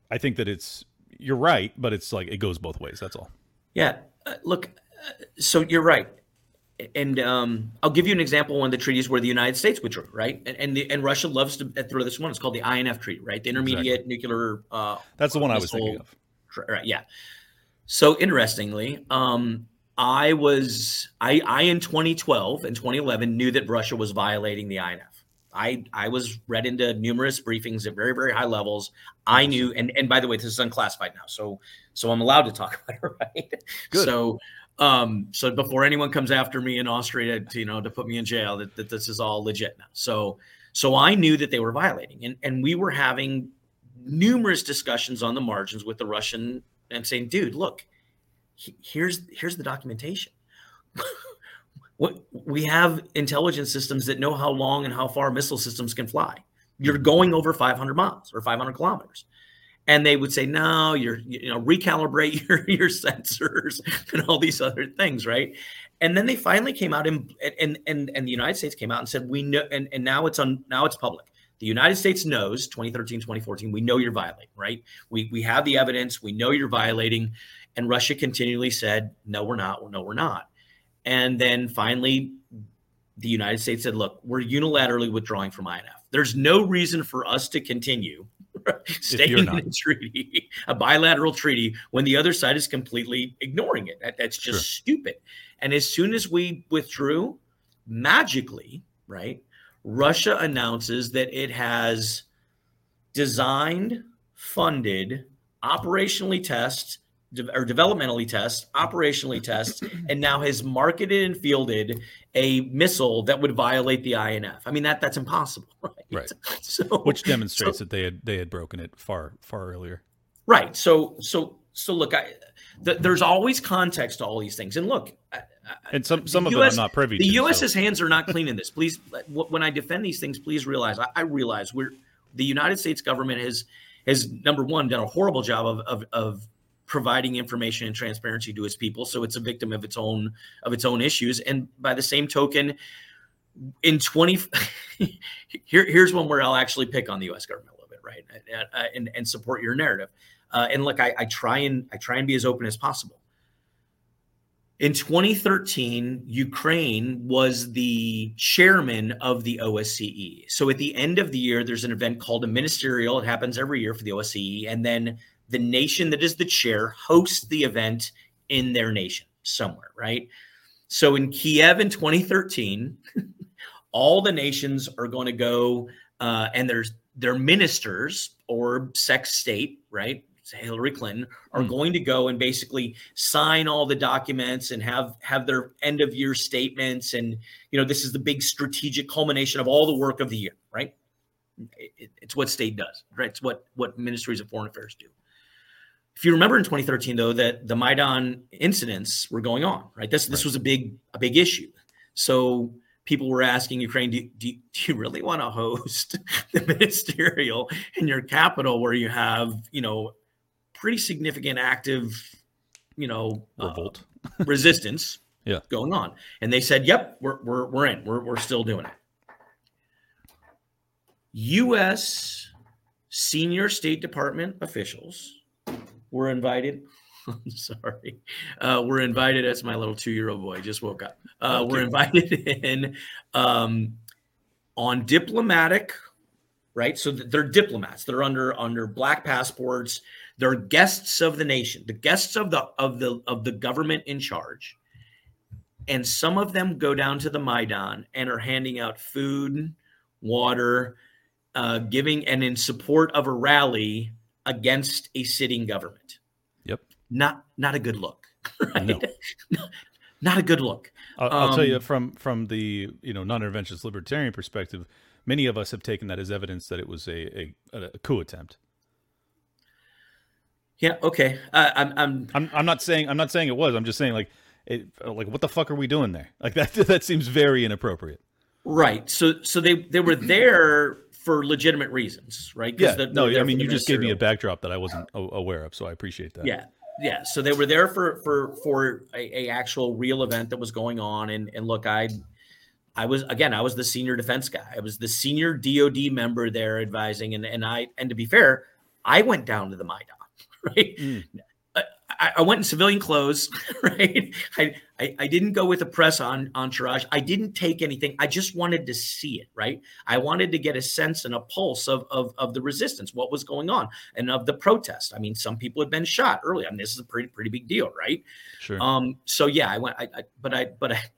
S1: I think that it's you're right, but it's like it goes both ways. That's all.
S2: Yeah. Uh, look, uh, so you're right, and um, I'll give you an example. One of the treaties where the United States withdrew, right, and and, the, and Russia loves to throw this one. It's called the INF Treaty, right, the Intermediate exactly. Nuclear. Uh,
S1: That's the one I was thinking of.
S2: Right. Yeah. So interestingly, um, I was I, I in 2012 and 2011 knew that Russia was violating the INF. I I was read into numerous briefings at very very high levels. I knew, and and by the way, this is unclassified now, so so I'm allowed to talk [LAUGHS] about it, right? Good. So um so before anyone comes after me in Austria to you know to put me in jail, that, that this is all legit now. So so I knew that they were violating, and and we were having numerous discussions on the margins with the Russian and saying, dude, look, here's here's the documentation. [LAUGHS] what we have intelligence systems that know how long and how far missile systems can fly. You're going over 500 miles or 500 kilometers. And they would say, no, you're, you know, recalibrate [LAUGHS] your, your sensors [LAUGHS] and all these other things, right? And then they finally came out and and and, and the United States came out and said, we know, and, and now it's on now it's public. The United States knows 2013, 2014, we know you're violating, right? We, we have the evidence, we know you're violating. And Russia continually said, no, we're not, no, we're not. And then finally, the United States said, look, we're unilaterally withdrawing from INF. There's no reason for us to continue [LAUGHS] staying in a treaty, a bilateral treaty, when the other side is completely ignoring it. That, that's just sure. stupid. And as soon as we withdrew, magically, right, Russia announces that it has designed, funded, operationally test or developmentally test, operationally test, [CLEARS THROAT] and now has marketed and fielded a missile that would violate the INF. I mean that that's impossible, [LAUGHS] right?
S1: Right. [LAUGHS] So, which demonstrates so, that they had they had broken it far far earlier.
S2: Right. So so so look, I, the, there's always context to all these things, and look, Uh,
S1: and some some of US, them I'm not privy
S2: the
S1: to.
S2: US's so. hands are not clean in this. Please, when I defend these things, please realize I, I, realize we're the United States government has has number one done a horrible job of, of of providing information and transparency to its people, so it's a victim of its own of its own issues. And by the same token, in 20 [LAUGHS] here here's one where I'll actually pick on the U.S. government a little bit, right, and and, and support your narrative. Uh, and look, I, I try and I try and be as open as possible In 2013, Ukraine was the chairman of the OSCE. So at the end of the year, there's an event called a ministerial. It happens every year for the OSCE. And then the nation that is the chair hosts the event in their nation somewhere, right? So in Kiev in 2013, [LAUGHS] all the nations are going to go uh, and there's their ministers or sex state, right? Hillary Clinton are mm. going to go and basically sign all the documents and have have their end of year statements and you know this is the big strategic culmination of all the work of the year, right? It, it's what state does, right? It's what what ministries of foreign affairs do. If you remember in 2013 though that the Maidan incidents were going on, right? This this was a big a big issue. So people were asking Ukraine, do, do, do you really want to host [LAUGHS] the ministerial in your capital where you have, you know, pretty significant active, you know,
S1: uh, revolt
S2: uh, [LAUGHS] resistance
S1: yeah.
S2: going on? And they said, yep, we're, we're, we're in, we're, we're still doing it. U.S. senior State Department officials were invited [LAUGHS] I'm sorry. Uh, we're invited. That's my little two-year-old boy. Just woke up. Uh, we're invited [LAUGHS] in um, on diplomatic, right? So they're diplomats. They're under under black passports. They're guests of the nation, the guests of the of the of the government in charge. And some of them go down to the Maidan and are handing out food, water, uh, giving, and in support of a rally against a sitting government Yep. not not a good look. [LAUGHS] Right? No. [LAUGHS] not a good look.
S1: I'll, I'll um, tell you from from the you know non-interventionist libertarian perspective, many of us have taken that as evidence that it was a a, a coup attempt.
S2: Yeah. Okay. Uh, I'm, I'm.
S1: I'm. I'm not saying. I'm not saying it was. I'm just saying like, it. Like, what the fuck are we doing there? Like [LAUGHS] that. That seems very inappropriate.
S2: Right. So. So they they were there for legitimate reasons, right?
S1: Yeah. The, no. I mean, you just gave me a backdrop that I wasn't aware of, so I appreciate that.
S2: Yeah yeah so they were there for for for a, a, actual real event that was going on and and look i i was again i was the senior defense guy i was the senior dod member there advising and and i and to be fair i went down to the maidan [LAUGHS] right mm. I, I, went in civilian clothes, [LAUGHS] right? I, I, I didn't go with a press on entourage. I didn't take anything. I just wanted to see it, right? I wanted to get a sense and a pulse of, of, of the resistance, what was going on, and of the protest. I mean, some people had been shot early. I mean, this is a pretty pretty big deal, right?
S1: Sure.
S2: Um. So yeah, I went. I, I but I but I. [LAUGHS]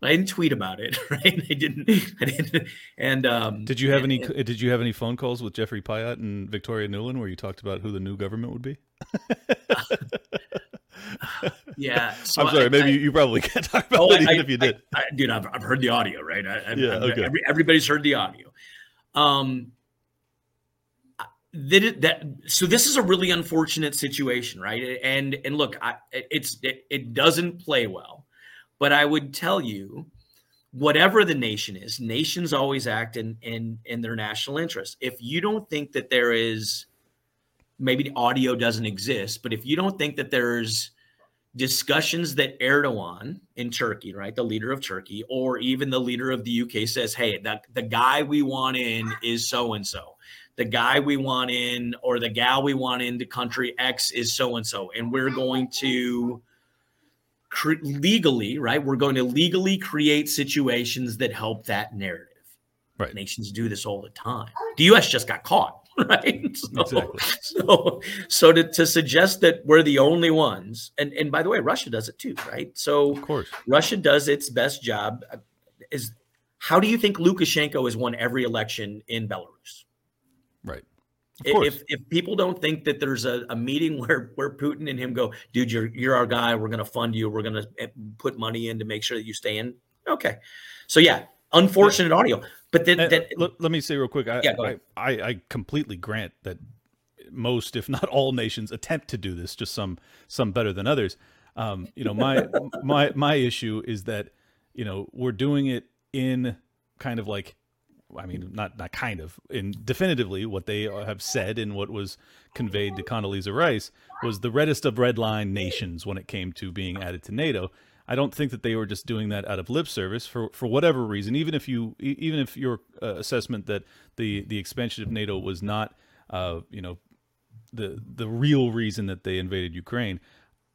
S2: I didn't tweet about it, [LAUGHS] right? I didn't. I didn't. And um,
S1: did you have
S2: and,
S1: any? And, did you have any phone calls with Jeffrey Pyatt and Victoria Nuland where you talked about who the new government would be? [LAUGHS]
S2: yeah.
S1: So [LAUGHS] I'm sorry. I, maybe I, you probably can't talk about oh, it even if you did.
S2: dude, I've, I've heard the audio, right? I,
S1: yeah. Okay.
S2: Every, everybody's heard the audio. Um, that, that so this is a really unfortunate situation, right? And and look, I, it's it, it doesn't play well, but I would tell you, whatever the nation is, nations always act in in in their national interest. If you don't think that there is maybe the audio doesn't exist, but if you don't think that there's discussions that Erdogan in Turkey, right, the leader of Turkey, or even the leader of the UK says, hey, the, the guy we want in is so and so. The guy we want in, or the gal we want in the country X is so and so. And we're going to cre- legally, right, we're going to legally create situations that help that narrative.
S1: Right.
S2: Nations do this all the time. The US just got caught [LAUGHS] right? [LAUGHS]
S1: So, exactly.
S2: So, so to, to suggest that we're the only ones, and and by the way, Russia does it too, right? So,
S1: of course,
S2: Russia does its best job. Uh, is how do you think Lukashenko has won every election in Belarus?
S1: Right.
S2: If if people don't think that there's a, a meeting [LAUGHS] where where Putin and him go, dude, you're you're our guy. We're going to fund you. We're going to eh, put money in to make sure that you stay in. Okay. So yeah, unfortunate audio. But then, then
S1: let, let, me say real quick. I,
S2: yeah,
S1: I, I, I completely grant that most, if not all, nations attempt to do this. Just some some better than others. Um, you know, my [LAUGHS] my my issue is that you know we're doing it in kind of like I mean, not not kind of, in definitively what they have said and what was conveyed to Condoleezza Rice was the reddest of red line nations when it came to being added to NATO. I don't think that they were just doing that out of lip service for for whatever reason. Even if you even if your uh, assessment that the the expansion of NATO was not uh, you know the the real reason that they invaded Ukraine,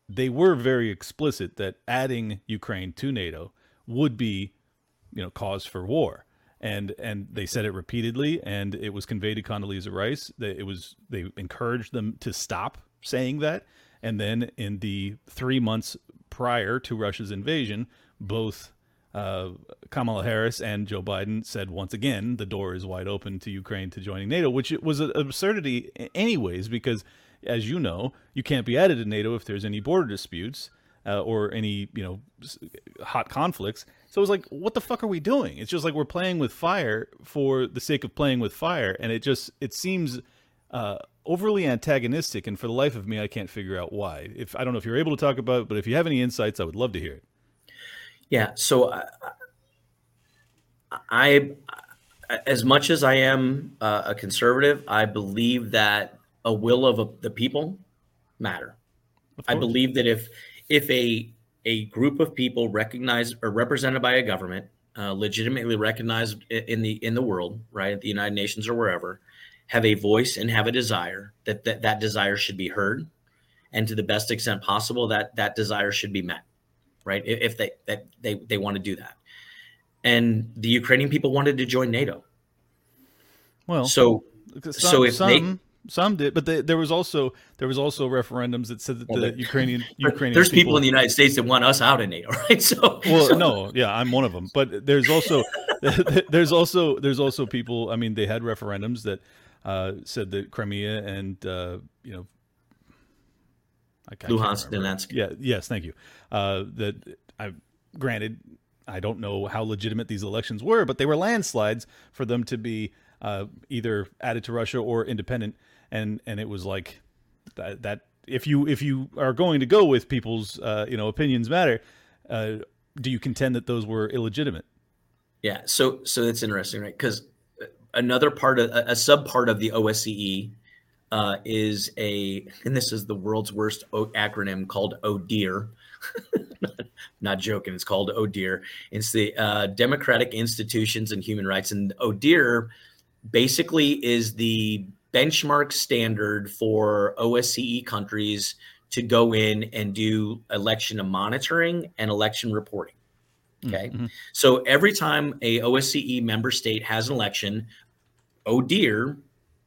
S1: they were very explicit that adding Ukraine to NATO would be, you know, cause for war. And and they said it repeatedly, and it was conveyed to Condoleezza Rice that it was they encouraged them to stop saying that. And then in the three months prior to Russia's invasion, both uh, Kamala Harris and Joe Biden said once again the door is wide open to Ukraine to joining NATO, which was an absurdity anyways because as you know, you can't be added to NATO if there's any border disputes uh, or any you know hot conflicts. So it was like, what the fuck are we doing? It's just like we're playing with fire for the sake of playing with fire, and it just it seems uh, overly antagonistic. And for the life of me, I can't figure out why. If I don't know if you're able to talk about it, but if you have any insights, I would love to hear it.
S2: Yeah. So uh, I, as much as I am uh, a conservative, I believe that a will of a, the people matter. I believe that if if a a group of people recognized or represented by a government, uh, legitimately recognized in the in the world, right, at the United Nations or wherever, have a voice and have a desire that that, that desire should be heard, and to the best extent possible, that that desire should be met, right? If they that they they want to do that, and the Ukrainian people wanted to join NATO.
S1: Well,
S2: so
S1: some,
S2: so if
S1: some,
S2: they
S1: some did, but they, there was also there was also referendums that said that
S2: Well,
S1: the Ukrainian [LAUGHS] Ukrainian
S2: there's people in the United States that want us out of NATO, [LAUGHS] right? So
S1: well
S2: so-
S1: no yeah i'm one of them but there's also [LAUGHS] there's also there's also people i mean they had referendums that uh, said that crimea and uh, you know I can't
S2: Luhansk. Donetsk.
S1: yeah yes thank you uh, that i granted i don't know how legitimate these elections were but they were landslides for them to be uh, either added to russia or independent and and it was like that, that if you if you are going to go with people's uh, you know opinions matter uh, do you contend that those were illegitimate?
S2: Yeah, so so that's interesting, right? Because another part of a, a sub part of the OSCE uh, is a, and this is the world's worst o- acronym called ODIHR. [LAUGHS] Not joking, it's called ODIHR. It's the uh, Democratic Institutions and Human Rights, and ODIHR basically is the benchmark standard for OSCE countries to go in and do election monitoring and election reporting. Okay.
S1: Mhm.
S2: So every time a OSCE member state has an election, ODIHR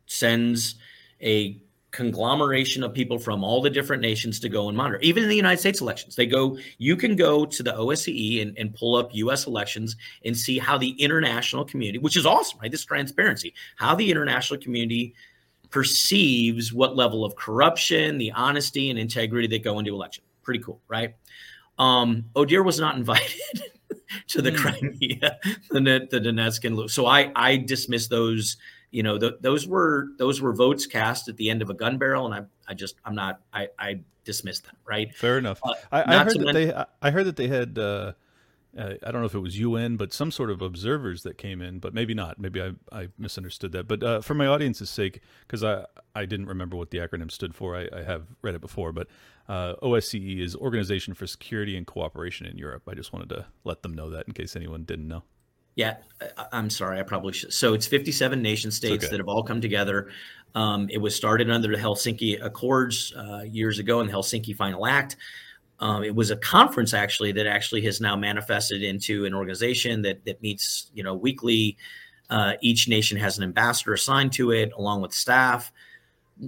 S2: sends a conglomeration of people from all the different nations to go and monitor. Even in the United States elections, they go, you can go to the OSCE and, and pull up US elections and see how the international community, which is awesome, right? This transparency, how the international community perceives what level of corruption, the honesty and integrity that go into election. Pretty cool, right? Um, ODIHR was not [LAUGHS] invited to the
S1: Hmm.
S2: Crimea, the, the Donetsk and So I I dismiss those. You know, th- those were those were votes cast at the end of a gun barrel, and I I just I'm not I I dismiss them. Right?
S1: Fair enough.
S2: Uh,
S1: I, I heard that
S2: men-
S1: they. I heard that they had. Uh, uh, I don't know if it was UN, but some sort of observers that came in, but maybe not. Maybe I, I misunderstood that. But uh, for my audience's sake, because I, I didn't remember what the acronym stood for, I, I have read it before. But uh, OSCE is Organization for Security and Cooperation in Europe. I just wanted to let them know that in case anyone didn't know.
S2: Yeah, I- I'm sorry. I probably should. So it's 57 nation states
S1: okay.
S2: that have all come together. Um, it was started under the Helsinki Accords uh, years ago in the Helsinki Final Act. Um, it was a conference actually that actually has now manifested into an organization that that meets you know weekly. Uh, each nation has an ambassador assigned to it, along with staff.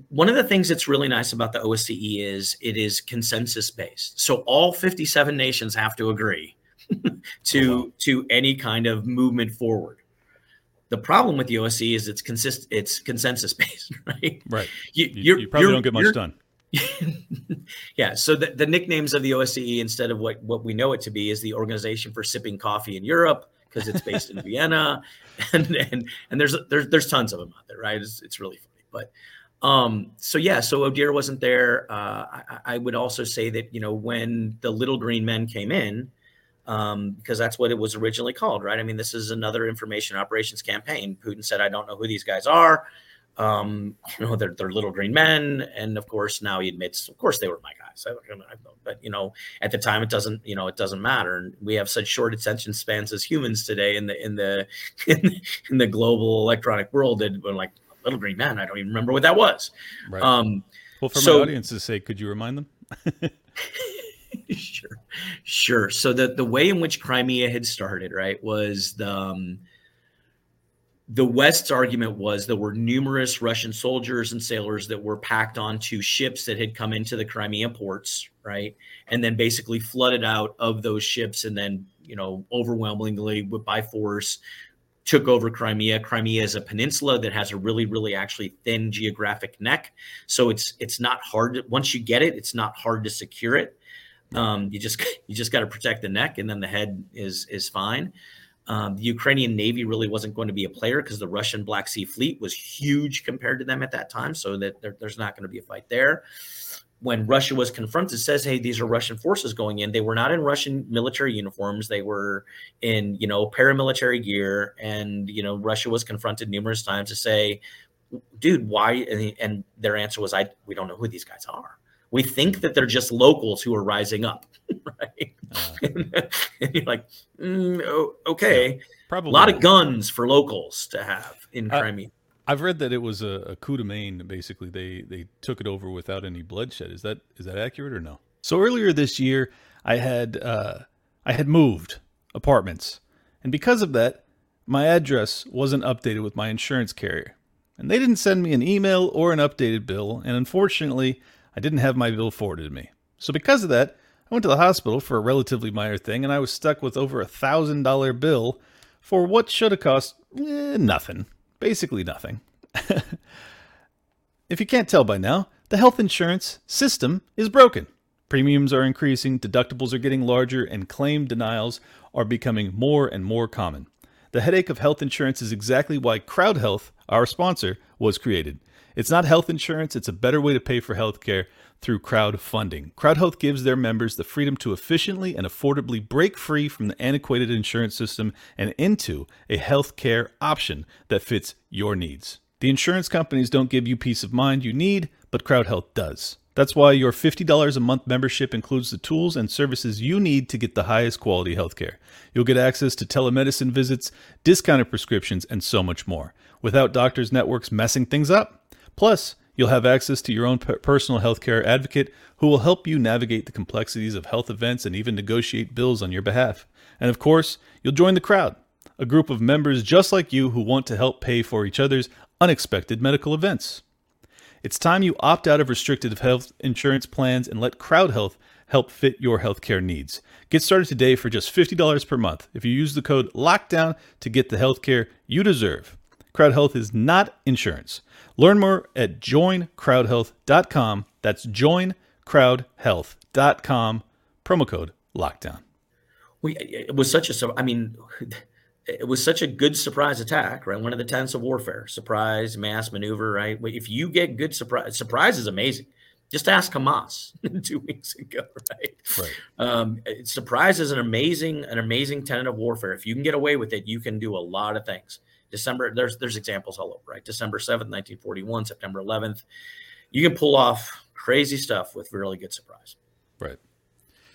S2: One of the things that's really nice about the OSCE is it is consensus based. So all 57 nations have to agree [LAUGHS] to
S1: wow.
S2: to any kind of movement forward. The problem with the OSCE is it's consist it's consensus based, [LAUGHS] right?
S1: Right.
S2: You,
S1: You,
S2: you're-
S1: you probably
S2: you're-
S1: don't get much done. [LAUGHS]
S2: yeah. So the, the nicknames of the OSCE, instead of what, what we know it to be, is the Organization for Sipping Coffee in Europe because it's based in Vienna, [LAUGHS] and and and there's there's there's tons of them out there, right? It's, it's really funny, but um, so yeah, so ODIHR wasn't there. Uh, I, I would also say that you know when the Little Green Men came in, um, because that's what it was originally called, right? I mean, this is another information operations campaign. Putin said, "I don't know who these guys are." Um, you know, they're, they're little green men, and of course now he admits, of course they were my guys. I, I, I, but you know, at the time it doesn't, you know, it doesn't matter. And we have such short attention spans as humans today in the in the [LAUGHS] in, in the global electronic world that we're like little green men. I don't even remember what that was.
S1: Right.
S2: Um,
S1: well, for
S2: so-
S1: my audience's sake, could you remind them? [LAUGHS]
S2: sure, sure. So the the way in which Crimea had started, right, was the um, the West's argument was there were numerous Russian soldiers and sailors that were packed onto ships that had come into the Crimea ports, right, and then basically flooded out of those ships, and then you know overwhelmingly by force took over Crimea. Crimea is a peninsula that has a really, really actually thin geographic neck, so it's it's not hard. To, once you get it, it's not hard to secure it. Um, you just [LAUGHS] you just got to protect the neck, and then the head is is fine. Um, the Ukrainian Navy really wasn't going to be a player because the Russian Black Sea Fleet was huge compared to them at that time, so that there, there's not going to be a fight there when Russia was confronted, says, "Hey, these are Russian forces going in. They were not in Russian military uniforms. They were in, you know, paramilitary gear." And you know, Russia was confronted numerous times to say, "Dude, why?" And their answer was, "I we don't know who these guys are. We think that they're just locals who are rising up." [LAUGHS] right? Uh, [LAUGHS] and you're like, mm, oh, "Okay, probably a lot of guns for locals to have in uh, Crimea."
S1: I've read that it was a, a coup de main. Basically, they they took it over without any bloodshed. Is that is that accurate or no? So earlier this year, I had uh, I had moved apartments, and because of that, my address wasn't updated with my insurance carrier, and they didn't send me an email or an updated bill. And unfortunately, I didn't have my bill forwarded to me. So because of that, I went to the hospital for a relatively minor thing, and I was stuck with over a thousand dollar bill for what should have cost eh, nothing basically nothing. [LAUGHS] if you can't tell by now, the health insurance system is broken. Premiums are increasing, deductibles are getting larger, and claim denials are becoming more and more common. The headache of health insurance is exactly why Crowd Health, our sponsor, was created. It's not health insurance, it's a better way to pay for healthcare through crowdfunding. CrowdHealth gives their members the freedom to efficiently and affordably break free from the antiquated insurance system and into a healthcare option that fits your needs. The insurance companies don't give you peace of mind you need, but CrowdHealth does. That's why your $50 a month membership includes the tools and services you need to get the highest quality healthcare. You'll get access to telemedicine visits, discounted prescriptions, and so much more without doctors' networks messing things up. Plus, You'll have access to your own personal healthcare advocate who will help you navigate the complexities of health events and even negotiate bills on your behalf. And of course, you'll join the crowd, a group of members just like you who want to help pay for each other's unexpected medical events. It's time you opt out of restricted health insurance plans and let Crowd Health help fit your healthcare needs. Get started today for just $50 per month if you use the code LOCKDOWN to get the healthcare you deserve. Crowd Health is not insurance. Learn more at joincrowdhealth.com. That's joincrowdhealth.com. Promo code lockdown.
S2: We, it was such a, I mean, it was such a good surprise attack, right? One of the tenets of warfare, surprise, mass maneuver, right? If you get good surprise, surprise is amazing. Just ask Hamas [LAUGHS] two weeks ago, right? Right. Um, surprise is an amazing, an amazing tenet of warfare. If you can get away with it, you can do a lot of things. December, there's there's examples all over, right? December 7th, 1941, September 11th. You can pull off crazy stuff with really good surprise.
S1: Right.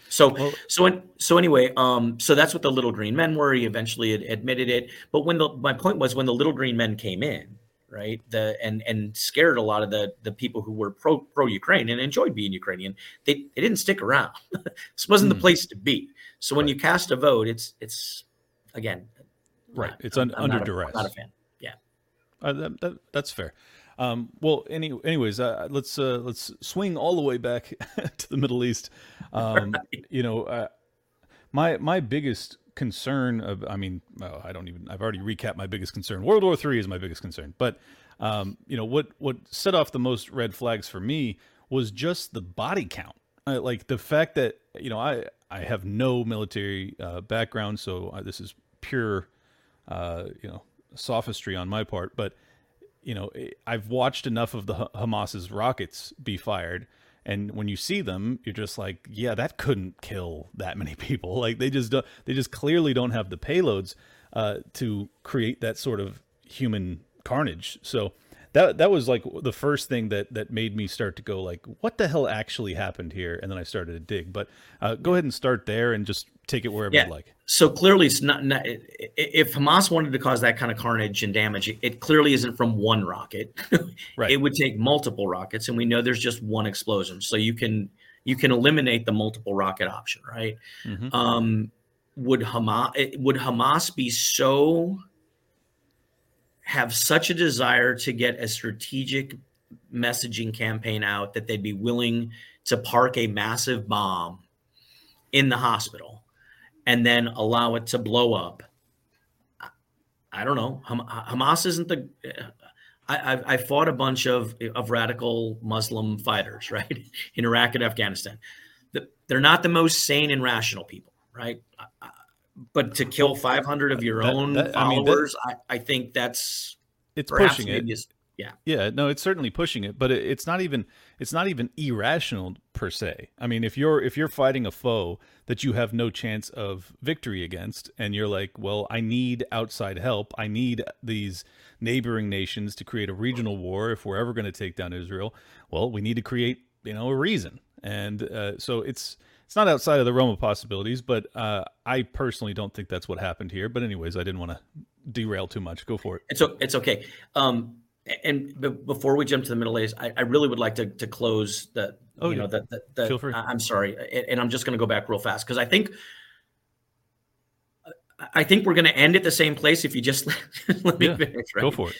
S2: So well, so so anyway, um, so that's what the little green men were. He eventually admitted it. But when the my point was when the little green men came in, right? The and and scared a lot of the the people who were pro pro Ukraine and enjoyed being Ukrainian. They they didn't stick around. [LAUGHS] this wasn't mm. the hmm. place to be. So when right. you cast a vote, it's it's again
S1: Right. Not, it's un, under duress.
S2: not a fan. Yeah.
S1: Uh, that, that, that's fair. Um, well, any, anyways, uh, let's uh, let's swing all the way back [LAUGHS] to the Middle East. Um, [LAUGHS] right. You know, uh, my my biggest concern of, I mean, I don't even. I've already recapped my biggest concern. World War Three is my biggest concern, but um, you know what what set off the most red flags for me was just the body count. Uh, like the fact that you know I I have no military uh, background, so this is pure uh, you know, sophistry on my part, but you know, I've watched enough of the Hamas's rockets be fired, and when you see them, you're just like, yeah, that couldn't kill that many [LAUGHS] people. Like they just don't, they just clearly don't have the payloads uh, to create that sort of human carnage. So that that was like the first thing that that made me start to go like, what the hell actually happened here? And then I started to dig. But uh, go ahead and start there and just take it wherever yeah. you like.
S2: So clearly, it's not, not, If Hamas wanted to cause that kind of carnage and damage, it, it clearly isn't from one rocket. [LAUGHS] right. It would take multiple rockets, and we know there's just one explosion. So you can you can eliminate the multiple rocket option, right? Mm-hmm. Um, would Hamas would Hamas be so have such a desire to get a strategic messaging campaign out that they'd be willing to park a massive bomb in the hospital and then allow it to blow up? I don't know. Hamas isn't the. I, I, fought a bunch of of radical Muslim fighters, right, [LAUGHS] in Iraq and Afghanistan. They're not the most sane and rational people, right? But to kill 500 of your that, own that, followers, I, mean, that, I, I, think that's
S1: it's pushing it. Yeah. Yeah. No, it's certainly pushing it, but it, it's not even it's not even irrational per se. I mean, if you're if you're fighting a foe that you have no chance of victory against, and you're like, well, I need outside help. I need these neighboring nations to create a regional war if we're ever going to take down Israel. Well, we need to create you know a reason, and uh, so it's it's not outside of the realm of possibilities. But uh, I personally don't think that's what happened here. But anyways, I didn't want to derail too much. Go for it.
S2: It's it's okay. Um, and b- before we jump to the Middle East, I, I really would like to to close the oh, you yeah. know the, the, the Feel free. I'm sorry, and I'm just going to go back real fast because I think I think we're going to end at the same place if you just [LAUGHS] let me
S1: yeah, finish. Right? Go for it.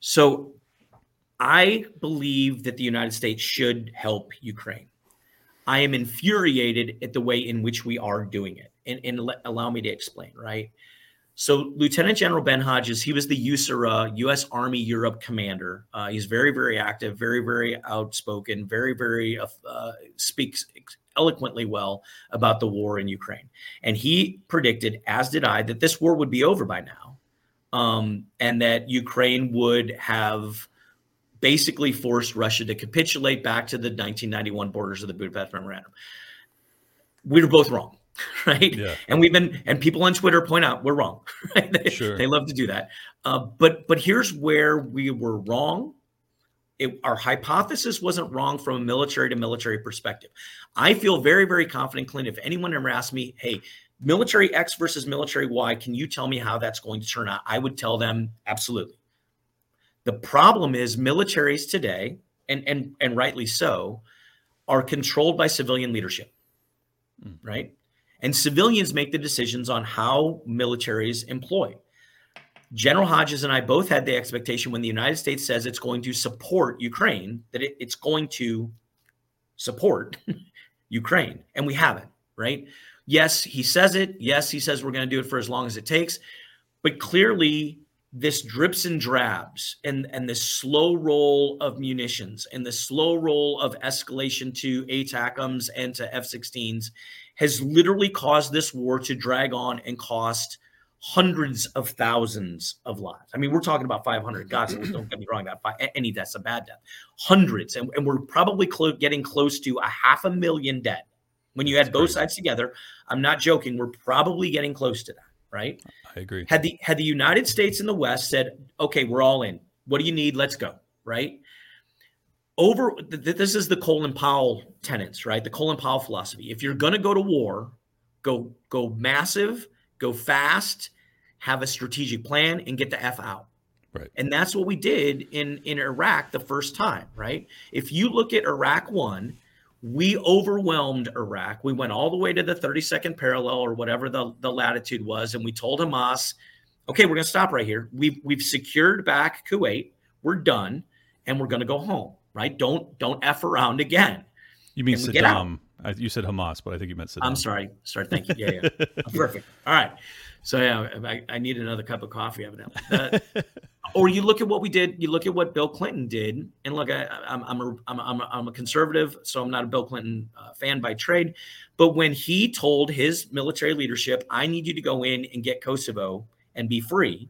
S2: So I believe that the United States should help Ukraine. I am infuriated at the way in which we are doing it, and, and let, allow me to explain. Right. So Lieutenant General Ben Hodges, he was the U.S. Army Europe commander. Uh, he's very, very active, very, very outspoken, very, very uh, speaks eloquently well about the war in Ukraine. And he predicted, as did I, that this war would be over by now, um, and that Ukraine would have basically forced Russia to capitulate back to the 1991 borders of the Budapest Memorandum. We were both wrong. [LAUGHS] right? Yeah. And we've been and people on Twitter point out we're wrong. [LAUGHS] Right? They, sure. they love to do that. Uh, but but here's where we were wrong. It, our hypothesis wasn't wrong from a military to military perspective. I feel very very confident, Clint. If anyone ever asked me, hey, military X versus military Y, can you tell me how that's going to turn out? I would tell them absolutely. The problem is militaries today, and and and rightly so, are controlled by civilian leadership. Mm. Right? And civilians make the decisions on how militaries employ. General Hodges and I both had the expectation when the United States says it's going to support Ukraine that it, it's going to support [LAUGHS] Ukraine, and we haven't, right? Yes, he says it. Yes, he says we're going to do it for as long as it takes. But clearly, this drips and drabs and, and the slow roll of munitions and the slow roll of escalation to ATACMs and to F 16s has literally caused this war to drag on and cost hundreds of thousands of lives. I mean, we're talking about 500. God, don't get me wrong, that any death's a bad death. Hundreds, and, and we're probably clo- getting close to a half a million dead. When you add both sides together, I'm not joking. We're probably getting close to that, right?
S1: I agree.
S2: Had the had the United States and the West said, "Okay, we're all in. What do you need? Let's go." Right? Over this is the Colin Powell tenets, right? The Colin Powell philosophy. If you're going to go to war, go go massive, go fast, have a strategic plan and get the F out.
S1: Right.
S2: And that's what we did in in Iraq the first time, right? If you look at Iraq 1, we overwhelmed Iraq. We went all the way to the 32nd parallel or whatever the, the latitude was and we told Hamas, "Okay, we're going to stop right here. We've we've secured back Kuwait. We're done and we're going to go home." Right? Don't don't f around again.
S1: You mean Saddam? you said Hamas, but I think you meant Saddam.
S2: I'm sorry. Sorry. Thank you. Yeah, yeah. [LAUGHS] Perfect. All right. So yeah, I, I, need another cup of coffee, evidently. Uh, or you look at what we did. You look at what Bill Clinton did, and look, I, am I'm a, I'm, a, I'm a conservative, so I'm not a Bill Clinton uh, fan by trade. But when he told his military leadership, "I need you to go in and get Kosovo and be free,"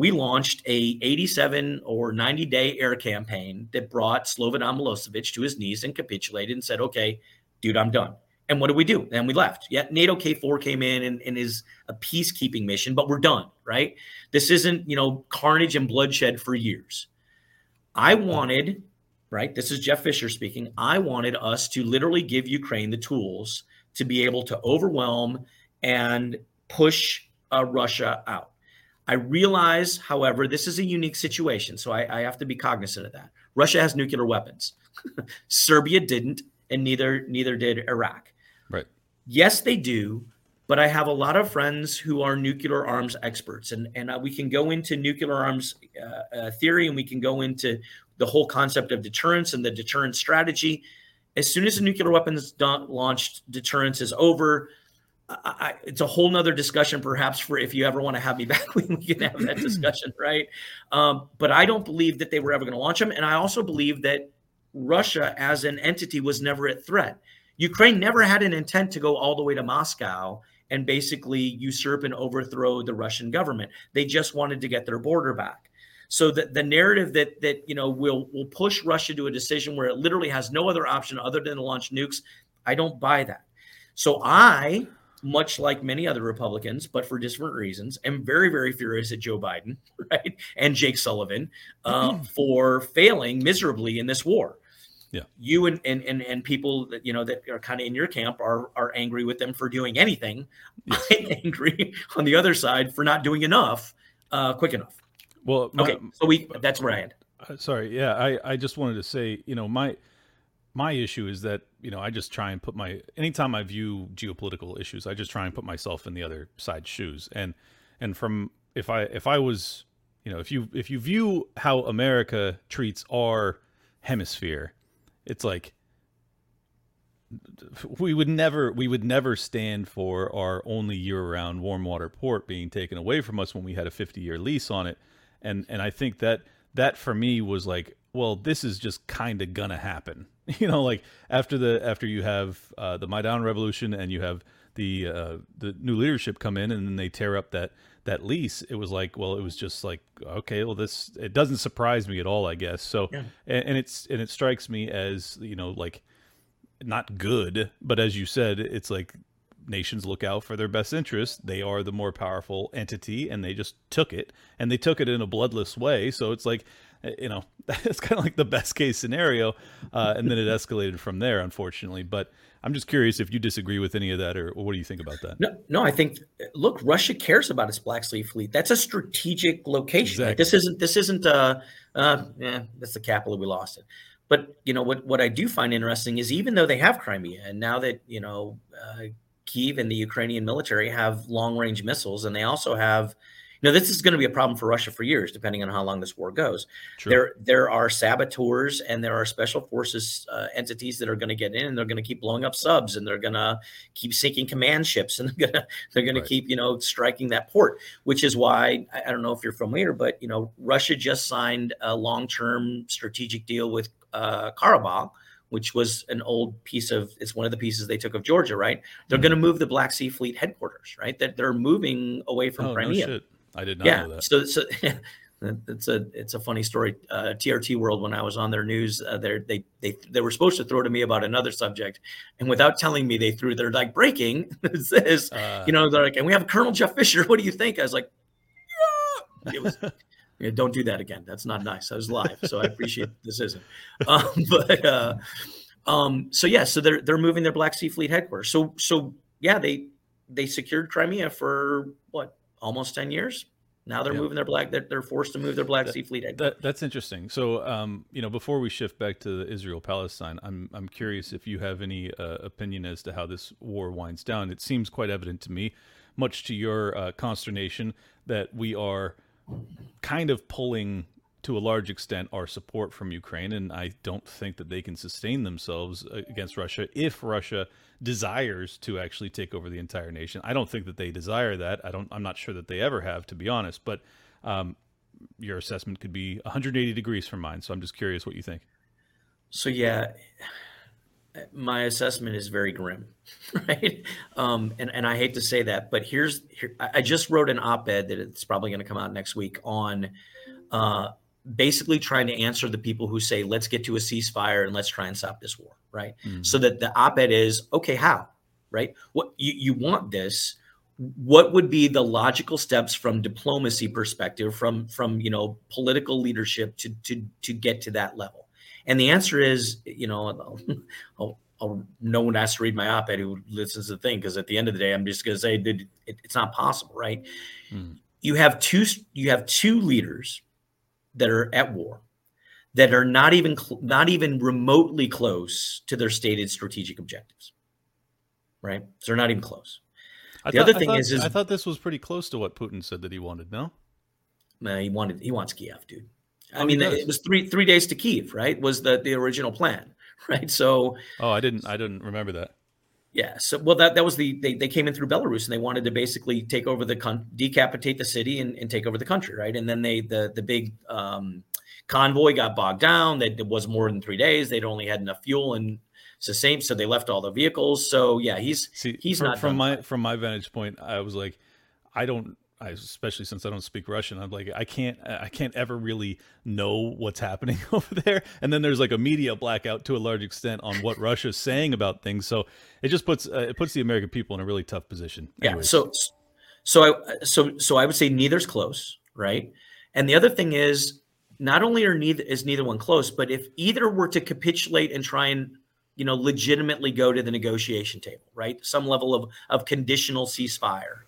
S2: we launched a 87 or 90 day air campaign that brought Slobodan Milosevic to his knees and capitulated and said, okay, dude, I'm done. And what did we do? And we left. Yeah, NATO KFOR came in and, and is a peacekeeping mission, but we're done, right? This isn't, you know, carnage and bloodshed for years. I wanted, right? This is Jeff Fischer speaking. I wanted us to literally give Ukraine the tools to be able to overwhelm and push uh, Russia out. I realize, however, this is a unique situation. So I, I have to be cognizant of that. Russia has nuclear weapons. [LAUGHS] Serbia didn't, and neither neither did Iraq.
S1: Right.
S2: Yes, they do, but I have a lot of friends who are nuclear arms experts, and and uh, we can go into nuclear arms uh, uh, theory, and we can go into the whole concept of deterrence and the deterrence strategy. As soon as a nuclear weapons launched, deterrence is over. I, it's a whole nother discussion, perhaps, for if you ever want to have me [LAUGHS] back, we can have that [CLEARS THROAT] discussion, right? Um, but I don't believe that they were ever going to launch them, and I also believe that Russia as an entity was never at threat. Ukraine never had an intent to go all the way to Moscow and basically usurp and overthrow the Russian government. They just wanted to get their border back. So that the narrative that that you know will will push Russia to a decision where it literally has no other option other than to launch nukes, I don't buy that. So I, much like many other Republicans, but for different reasons, am very very furious at Joe Biden, [LAUGHS] right, and Jake Sullivan uh, for failing miserably in this war.
S1: Yeah.
S2: You and, and and and people that you know that are kind of in your camp are are angry with them for doing anything. Yes. [LAUGHS] I'm angry on the other side for not doing enough uh, quick enough.
S1: Well,
S2: my, okay, so we that's where I end.
S1: Uh, sorry, yeah, I I just wanted to say, you know, my my issue is that you know I just try and put my anytime I view geopolitical issues, I just try and put myself in the other side's shoes, and and from if I if I was you know if you if you view how America treats our hemisphere, it's like we would never we would never stand for our only year-round warm water port being taken away from us when we had a 50-year lease on it and and I think that that for me was like, well, this is just kind of gonna happen. [LAUGHS] You know, like after the after you have uh, the Maidan revolution and you have the uh, the new leadership come in and then they tear up that that lease. It was like, well, it was just like, okay, well, this it doesn't surprise me at all, I guess. So, yeah. and, and it's and it strikes me as you know like not good, but as you said, it's like nations look out for their best interest They are the more powerful entity, and they just took it, and they took it in a bloodless way. So it's like, you know, it's kind of like the best case scenario, uh, and then it escalated from there, unfortunately. But I'm just curious if you disagree with any of that, or, or what do you think about that?
S2: No, no, I think look, Russia cares about its Black Sea Fleet. That's a strategic location. Exactly. This isn't. This isn't. Uh, uh, yeah, that's the capital. We lost it. But you know what? What I do find interesting is even though they have Crimea, and now that you know uh, Kiev and the Ukrainian military have long range missiles, and they also have. Know, this is going to be a problem for Russia for years, depending on how long this war goes. True. There, there are saboteurs and there are special forces uh, entities that are going to get in, and they're going to keep blowing up subs, and they're going to keep sinking command ships, and [LAUGHS] they're going to they're going right. to keep you know striking that port. Which is why I, I don't know if you're familiar, but you know, Russia just signed a long term strategic deal with uh, Karabakh which was an old piece of it's one of the pieces they took of Georgia, right? They're mm-hmm. going to move the Black Sea Fleet headquarters, right? That they're moving away from
S1: oh,
S2: Crimea.
S1: No I did not yeah. know that.
S2: So, so [LAUGHS] it's a it's a funny story. Uh, TRT World, when I was on their news, uh, they they they were supposed to throw to me about another subject, and without telling me, they threw. They're like breaking. [LAUGHS] this, uh, you know, they're like, and we have Colonel Jeff Fischer. What do you think? I was like, yeah. It was [LAUGHS] don't do that again. That's not nice. I was live, so I appreciate this isn't. Um, but uh, um, so yeah, so they're they're moving their Black Sea Fleet headquarters. So so yeah, they they secured Crimea for what almost ten years. Now they're moving their black. They're, they're, forced to move their Black that, Sea Fleet.
S1: That, that's interesting. So, um, you know, before we shift back to Israel Palestine, I'm I'm curious if you have any uh, opinion as to how this war winds down. It seems quite evident to me, much to your uh, consternation, that we are kind of pulling to a large extent our support from Ukraine, and I don't think that they can sustain themselves uh, against Russia if Russia desires to actually take over the entire nation. I don't think that they desire that. I don't. I'm not sure that they ever have, to be honest. But um, your assessment could be 180 degrees from mine. So I'm just curious what you think.
S2: So yeah, my assessment is very grim, [LAUGHS] right? Um, and and I hate to say that, but here's here. I just wrote an op-ed that it's probably going to come out next week on uh, basically trying to answer the people who say let's get to a ceasefire and let's try and stop this war, right? Mm-hmm. So that the op-ed is okay, how, right? What you you want this? What would be the logical steps from diplomacy perspective, from from you know political leadership to to to get to that level? And the answer is, you know, I'll, [LAUGHS] I'll, no one has to read my op-ed who listens to the thing because at the end of the day, I'm just going to say that it, it's not possible, right? Mm. You have two. You have two leaders that are at war. that are not even cl- not even remotely close to their stated strategic objectives. Right? So they're not even close.
S1: I
S2: The
S1: thought,
S2: other thing
S1: thought-
S2: is- is-
S1: I thought this was pretty close to what Putin said that he wanted. No,
S2: Uh, he wanted he wants Kiev, dude. I
S1: Oh,
S2: mean, it was three three days to Kiev, right? Was the the original plan, [LAUGHS] right? So
S1: oh, I didn't. I didn't remember that.
S2: Yeah, so well that that was the they, they came in through Belarus and they wanted to basically take over the con- decapitate the city and, and take over the country, right? And then they the the big um, convoy got bogged down. That it was more than three days. They'd only had enough fuel and sustain, so they left all the vehicles. So yeah, he's
S1: See,
S2: He's
S1: from,
S2: not
S1: from my from my vantage point. I was like, I don't. I, especially since I don't speak Russian, I'm like, I can't, I can't ever really know what's happening [LAUGHS] over there. And then there's like a media blackout to a large extent on what Russia's saying about things. So it just puts uh, it puts the American people in a really tough position.
S2: Yeah.
S1: Anyways.
S2: So, so I, so, so I would say neither's close, right? And the other thing is, not only are neither is neither one close, but if either were to capitulate and try and you know legitimately go to the negotiation table, right? Some level of of conditional ceasefire,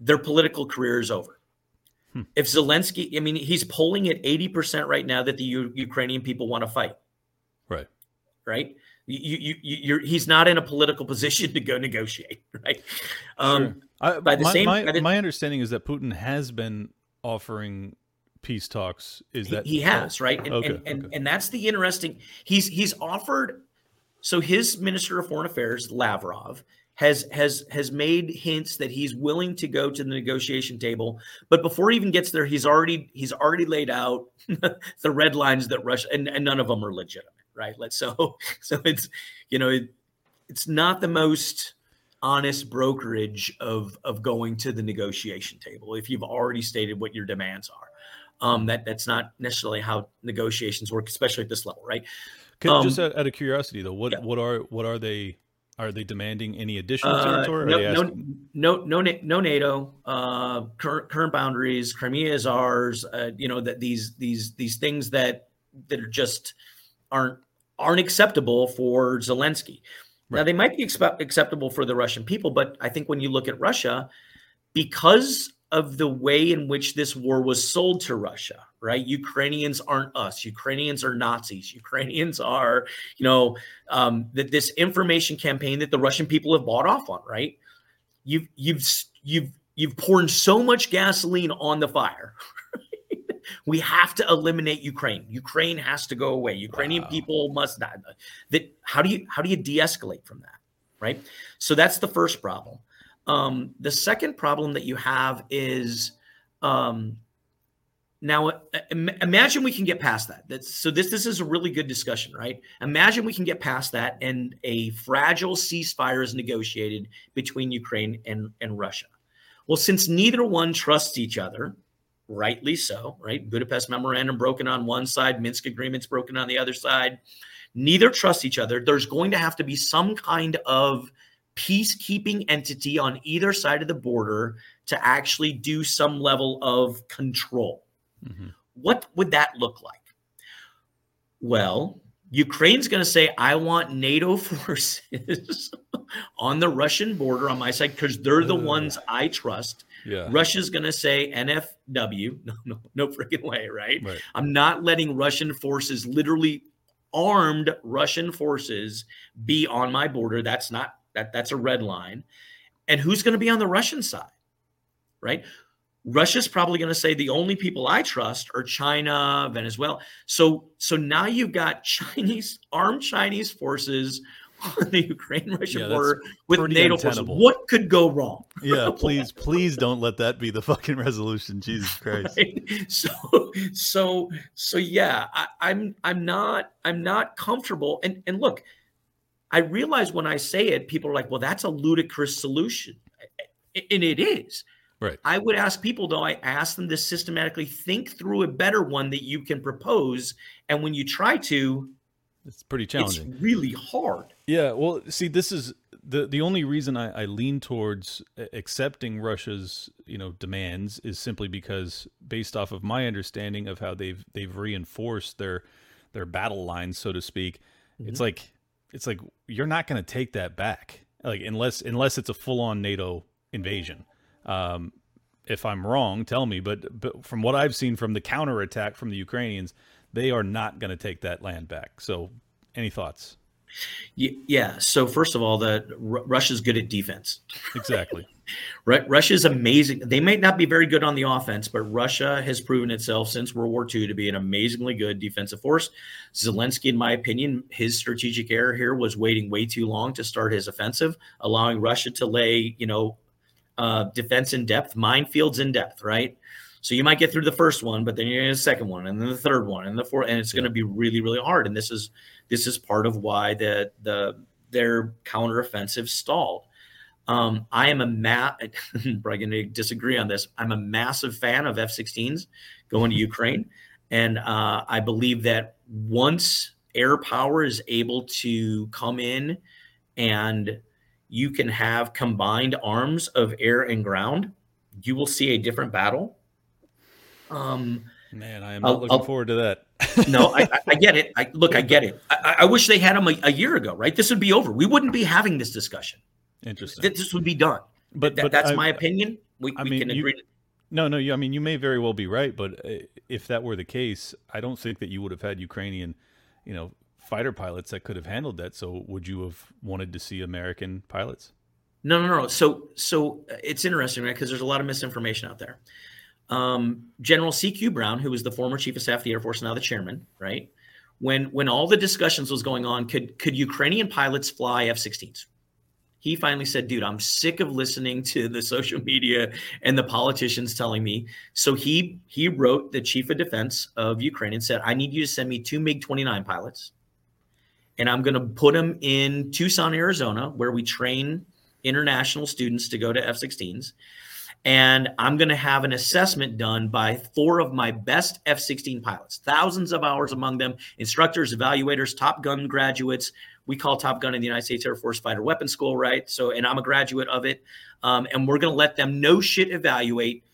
S2: their political career is over.
S1: Hmm.
S2: If Zelensky, I mean, he's polling at eighty percent right now that the U- Ukrainian people want to fight
S1: right.
S2: right? You, you, you, you're, he's not in a political [LAUGHS] position to go negotiate, right? Um,
S1: Sure. I,
S2: by the
S1: my,
S2: same-
S1: my,
S2: the-
S1: my understanding is that Putin has been offering peace talks. Is
S2: he,
S1: that
S2: he has, right? And,
S1: Okay,
S2: and, and,
S1: okay.
S2: and that's the interesting. He's he's offered. So his minister of foreign affairs, Lavrov, has has has made hints that he's willing to go to the negotiation table. But before he even gets there, he's already he's already laid out [LAUGHS] the red lines that Russia and, and none of them are legitimate, right? Let's so [LAUGHS] so it's you know it, it's not the most honest brokerage of of going to the negotiation table if you've already stated what your demands are. Um, that that's not necessarily how negotiations work, especially at this level, right?
S1: Can-
S2: Um,
S1: just out, out of curiosity though, what
S2: yeah.
S1: what are what are they? Are they demanding any additional
S2: Uh,
S1: territory? Or
S2: no, no, no, no, no NATO. Uh, current current boundaries. Crimea is ours. Uh, you know that these these these things that that are just aren't aren't acceptable for Zelensky. Now they might be expe- acceptable for the Russian people, but I think when you look at Russia, because of the way in which this war was sold to Russia, right? Ukrainians aren't us. Ukrainians are Nazis. Ukrainians are, you know, um, that this information campaign that the Russian people have bought off on, right? You've you've you've you've poured so much gasoline on the fire. [LAUGHS] we have to eliminate Ukraine. Ukraine has to go away. Ukrainian
S1: Wow.
S2: people must die. That how do you how do you de-escalate from that, right? So that's the first problem. Um, the second problem that you have is um, now uh, im- imagine we can get past that. That's, so this this is a really good discussion, right? Imagine we can get past that and a fragile ceasefire is negotiated between Ukraine and, and Russia. Well, since neither one trusts each other, rightly so, right? Budapest memorandum broken on one side, Minsk agreements broken on the other side. Neither trust each other. There's going to have to be some kind of peacekeeping entity on either side of the border to actually do some level of control.
S1: Mhm.
S2: What would that look like? Well, Ukraine's going to say, I want NATO [LAUGHS] forces on the Russian border on my side because they're the ones I trust.
S1: Yeah.
S2: Russia's going to say NFW. [LAUGHS] No, no, no freaking way, right?
S1: Right.
S2: I'm not letting Russian forces, literally armed Russian forces, be on my border. That's not that. That's a red line. And who's going to be on the Russian side, right? Russia's probably going to say the only people I trust are China, Venezuela. So, so now you've got Chinese armed Chinese forces on the Ukraine-Russian
S1: Yeah,
S2: border with NATO forces. What could go wrong?
S1: Yeah. Please, please don't let that be the fucking resolution. Jesus [LAUGHS] Christ.
S2: right? So, so, so, yeah, I, I'm, I'm not, I'm not comfortable. And and look, I realize when I say it, people are like, "Well, that's a ludicrous solution," and it is.
S1: Right.
S2: I would ask people, though, I ask them to systematically think through a better one that you can propose, and when you try to,
S1: It's pretty challenging.
S2: it's really hard.
S1: Yeah, well, see, this is the the only reason I, I lean towards accepting Russia's you know demands is simply because, based off of my understanding of how they've they've reinforced their their battle lines, so to speak, it's mm-hmm. like it's like you're not going to take that back, like unless unless it's a full on NATO invasion. Um, if I'm wrong, tell me. But but from what I've seen from the counterattack from the Ukrainians, they are not going to take that land back. So, any thoughts?
S2: Yeah. So first of all, the Russia's good at defense.
S1: Exactly. [LAUGHS]
S2: Russia's amazing. They may not be very good on the offense, but Russia has proven itself since World War II to be an amazingly good defensive force. Zelensky, in my opinion, his strategic error here was waiting way too long to start his offensive, allowing Russia to lay, you know, uh, defense in depth, minefields in depth, right? So you might get through the first one, but then you're in the second one, and then the third one, and the fourth, and it's yeah. going to be really, really hard. And this is this is part of why the the their counteroffensive stalled. Um, I am a ma- probably going to disagree on this. I'm a massive fan of F-16s going to [LAUGHS] Ukraine, and uh, I believe that once air power is able to come in, and you can have combined arms of air and ground, you will see a different battle
S1: um, Man, I am not I'll, looking I'll, forward to that. [LAUGHS]
S2: no, I, I, get it. I, look, I get it. I, I wish they had them a, a, year ago, right? This would be over. We wouldn't be having this discussion.
S1: Interesting.
S2: This would be done. But, but that's my opinion. We, we mean, can agree.
S1: You, no, no. You, I mean, you may very well be right, but uh, if that were the case, I don't think that you would have had Ukrainian, you know, fighter pilots that could have handled that. So, would you have wanted to see American pilots?
S2: No, no, no. So, so uh, it's interesting, right? Because there's a lot of misinformation out there um, General C.Q. Brown, who was the former chief of staff of the Air Force, now the chairman, right? When when all the discussions was going on, could could Ukrainian pilots fly F-16s? He finally said, "Dude, I'm sick of listening to the social media and the politicians telling me." So he he wrote the chief of defense of Ukraine and said, "I need you to send me two MiG-29 pilots, and I'm going to put them in Tucson, Arizona, where we train international students to go to F-16s." And I'm going to have an assessment done by four of my best F 16 pilots, thousands of hours among them, instructors, evaluators, Top Gun graduates. We call Top Gun in the United States Air Force Fighter Weapons School, right? So, and I'm a graduate of it. Um, and we're going to let them no shit evaluate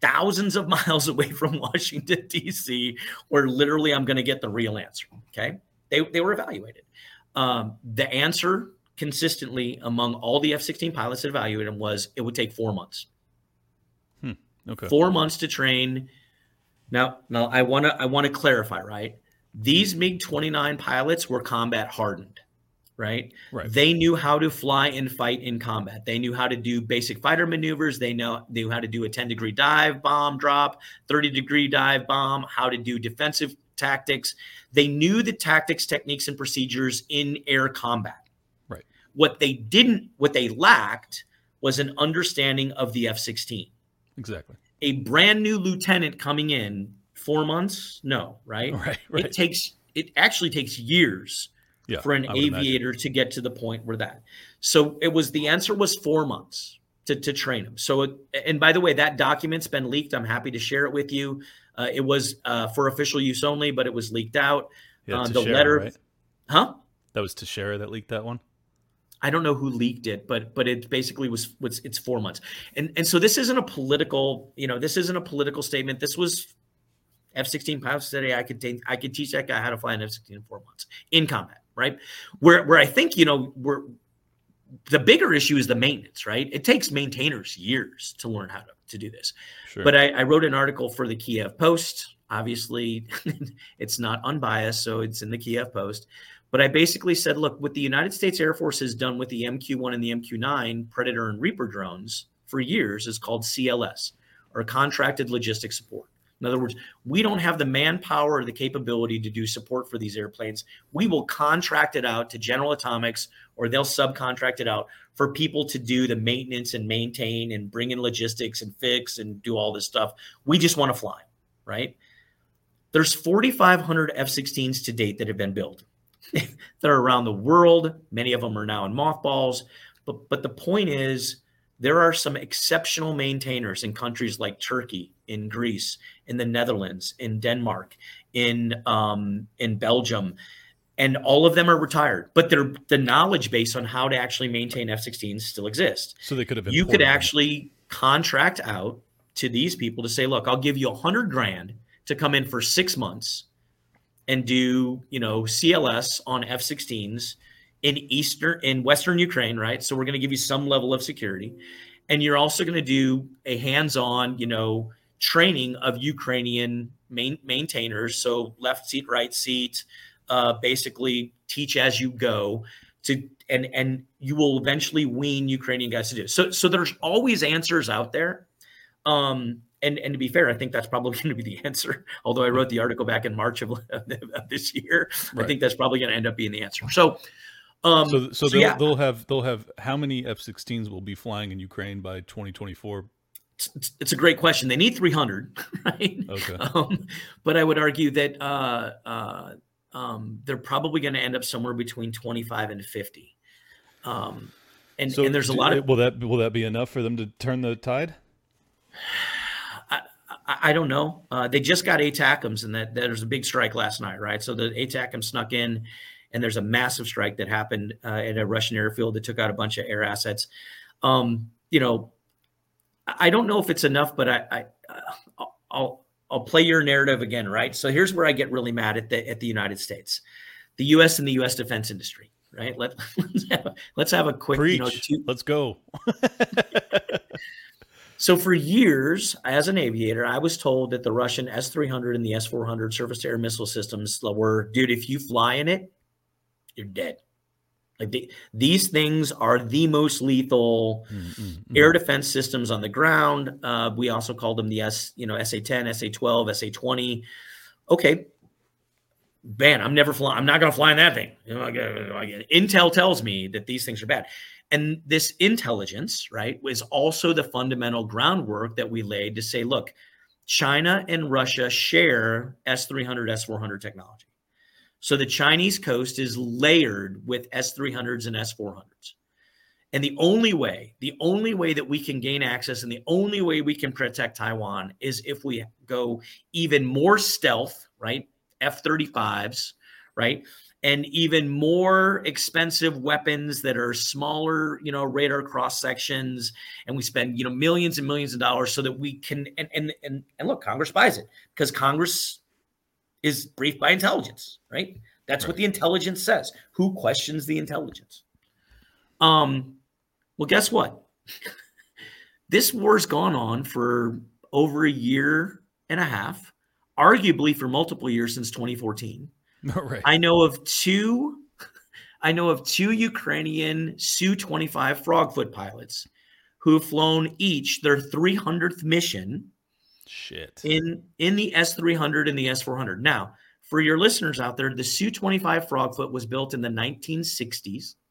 S2: thousands of [LAUGHS] miles away from Washington, D.C., where literally I'm going to get the real answer. Okay. They, they were evaluated. Um, the answer consistently among all the F 16 pilots that evaluated them was it would take four months.
S1: Okay.
S2: Four months to train. Now, now I want to I want to clarify, right? These mm-hmm. MiG 29 pilots were combat hardened, right?
S1: Right.
S2: They knew how to fly and fight in combat. They knew how to do basic fighter maneuvers. They know knew how to do a 10 degree dive bomb drop, 30 degree dive bomb, how to do defensive tactics. They knew the tactics, techniques, and procedures in air combat.
S1: Right.
S2: What they didn't, what they lacked was an understanding of the F 16.
S1: Exactly.
S2: A brand new lieutenant coming in, four months? No, right?
S1: Right. [LAUGHS] right.
S2: It takes it actually takes years yeah, for an aviator imagine. to get to the point where that. So it was the answer was four months to, to train him. So it, and by the way, that document's been leaked. I'm happy to share it with you. Uh, it was uh, for official use only, but it was leaked out.
S1: Yeah, uh, the share, letter, right?
S2: huh?
S1: That was Teixeira that leaked that one.
S2: I don't know who leaked it, but but it basically was, was it's four months, and and so this isn't a political, you know, this isn't a political statement. This was F-16 pilots today. I could take, I could teach that guy how to fly an F-16 in four months in combat, right? Where where I think you know we're the bigger issue is the maintenance, right? It takes maintainers years to learn how to to do this. Sure. But I, I wrote an article for the Kiev Post. Obviously, [LAUGHS] it's not unbiased, so it's in the Kiev Post. But I basically said, look, what the United States Air Force has done with the MQ1 and the MQ9 Predator and Reaper drones for years is called CLS, or contracted logistics support. In other words, we don't have the manpower or the capability to do support for these airplanes. We will contract it out to General Atomics or they'll subcontract it out for people to do the maintenance and maintain and bring in logistics and fix and do all this stuff. We just want to fly, right? There's 4,500 F 16s to date that have been built. [LAUGHS] They're around the world. Many of them are now in mothballs. But, but the point is, there are some exceptional maintainers in countries like Turkey, in Greece, in the Netherlands, in Denmark, in um, in Belgium, and all of them are retired. But the knowledge base on how to actually maintain F-16s still exists.
S1: So they could have.
S2: You could actually contract out to these people to say, "Look, I'll give you a hundred grand to come in for six months and do you know CLS on F-16s in eastern in western Ukraine, right? So we're going to give you some level of security, and you're also going to do a hands-on, you know, training of Ukrainian main, maintainers. So left seat, right seat, uh, basically teach as you go to and and you will eventually wean Ukrainian guys to do. So so there's always answers out there. Um, and and to be fair, I think that's probably going to be the answer. [LAUGHS] Although I wrote the article back in March of, of this year, right. I think that's probably going to end up being the answer. So,
S1: um, so, so, so they'll, yeah. they'll have they'll have how many F-16s will be flying in Ukraine by 2024?
S2: It's, it's a great question. They need 300, [LAUGHS] right? Okay. Um, but I would argue that uh, uh, um, they're probably going to end up somewhere between 25 and 50. Um, and, so and there's a lot of
S1: will that will that be enough for them to turn the tide? [SIGHS]
S2: I, don't know. Uh, they just got ATACMS, and that there's a big strike last night, right? So the ATACMS snuck in, and there's a massive strike that happened uh, at a Russian airfield that took out a bunch of air assets. Um, you know, I don't know if it's enough, but I, I I'll I'll play your narrative again, right? So here's where I get really mad at the at the United States, the U.S. and the U.S. defense industry, right? Let [LAUGHS] let's have a, let's have a quick,
S1: Preach. you know, two, let's go. [LAUGHS]
S2: So for years, as an aviator, I was told that the Russian S-300 and the S-400 surface-to-air missile systems were, dude, if you fly in it, you're dead. Like the, these things are the most lethal mm-hmm. air defense systems on the ground. Uh, we also called them the S, you know, SA-10, SA-12, SA-20. Okay, man, I'm never flying. I'm not going to fly in that thing. You know, Intel tells me that these things are bad. And this intelligence, right, was also the fundamental groundwork that we laid to say, look, China and Russia share S300, S400 technology. So the Chinese coast is layered with S300s and S400s. And the only way, the only way that we can gain access and the only way we can protect Taiwan is if we go even more stealth, right? F 35s, right? And even more expensive weapons that are smaller, you know, radar cross sections. And we spend, you know, millions and millions of dollars so that we can and and and, and look, Congress buys it because Congress is briefed by intelligence, right? That's right. what the intelligence says. Who questions the intelligence? Um, well, guess what? [LAUGHS] this war's gone on for over a year and a half, arguably for multiple years since 2014. [LAUGHS]
S1: right.
S2: I know of two. [LAUGHS] I know of two Ukrainian Su-25 Frogfoot pilots who have flown each their 300th mission.
S1: Shit.
S2: In in the S300 and the S400. Now, for your listeners out there, the Su-25 Frogfoot was built in the 1960s. [LAUGHS]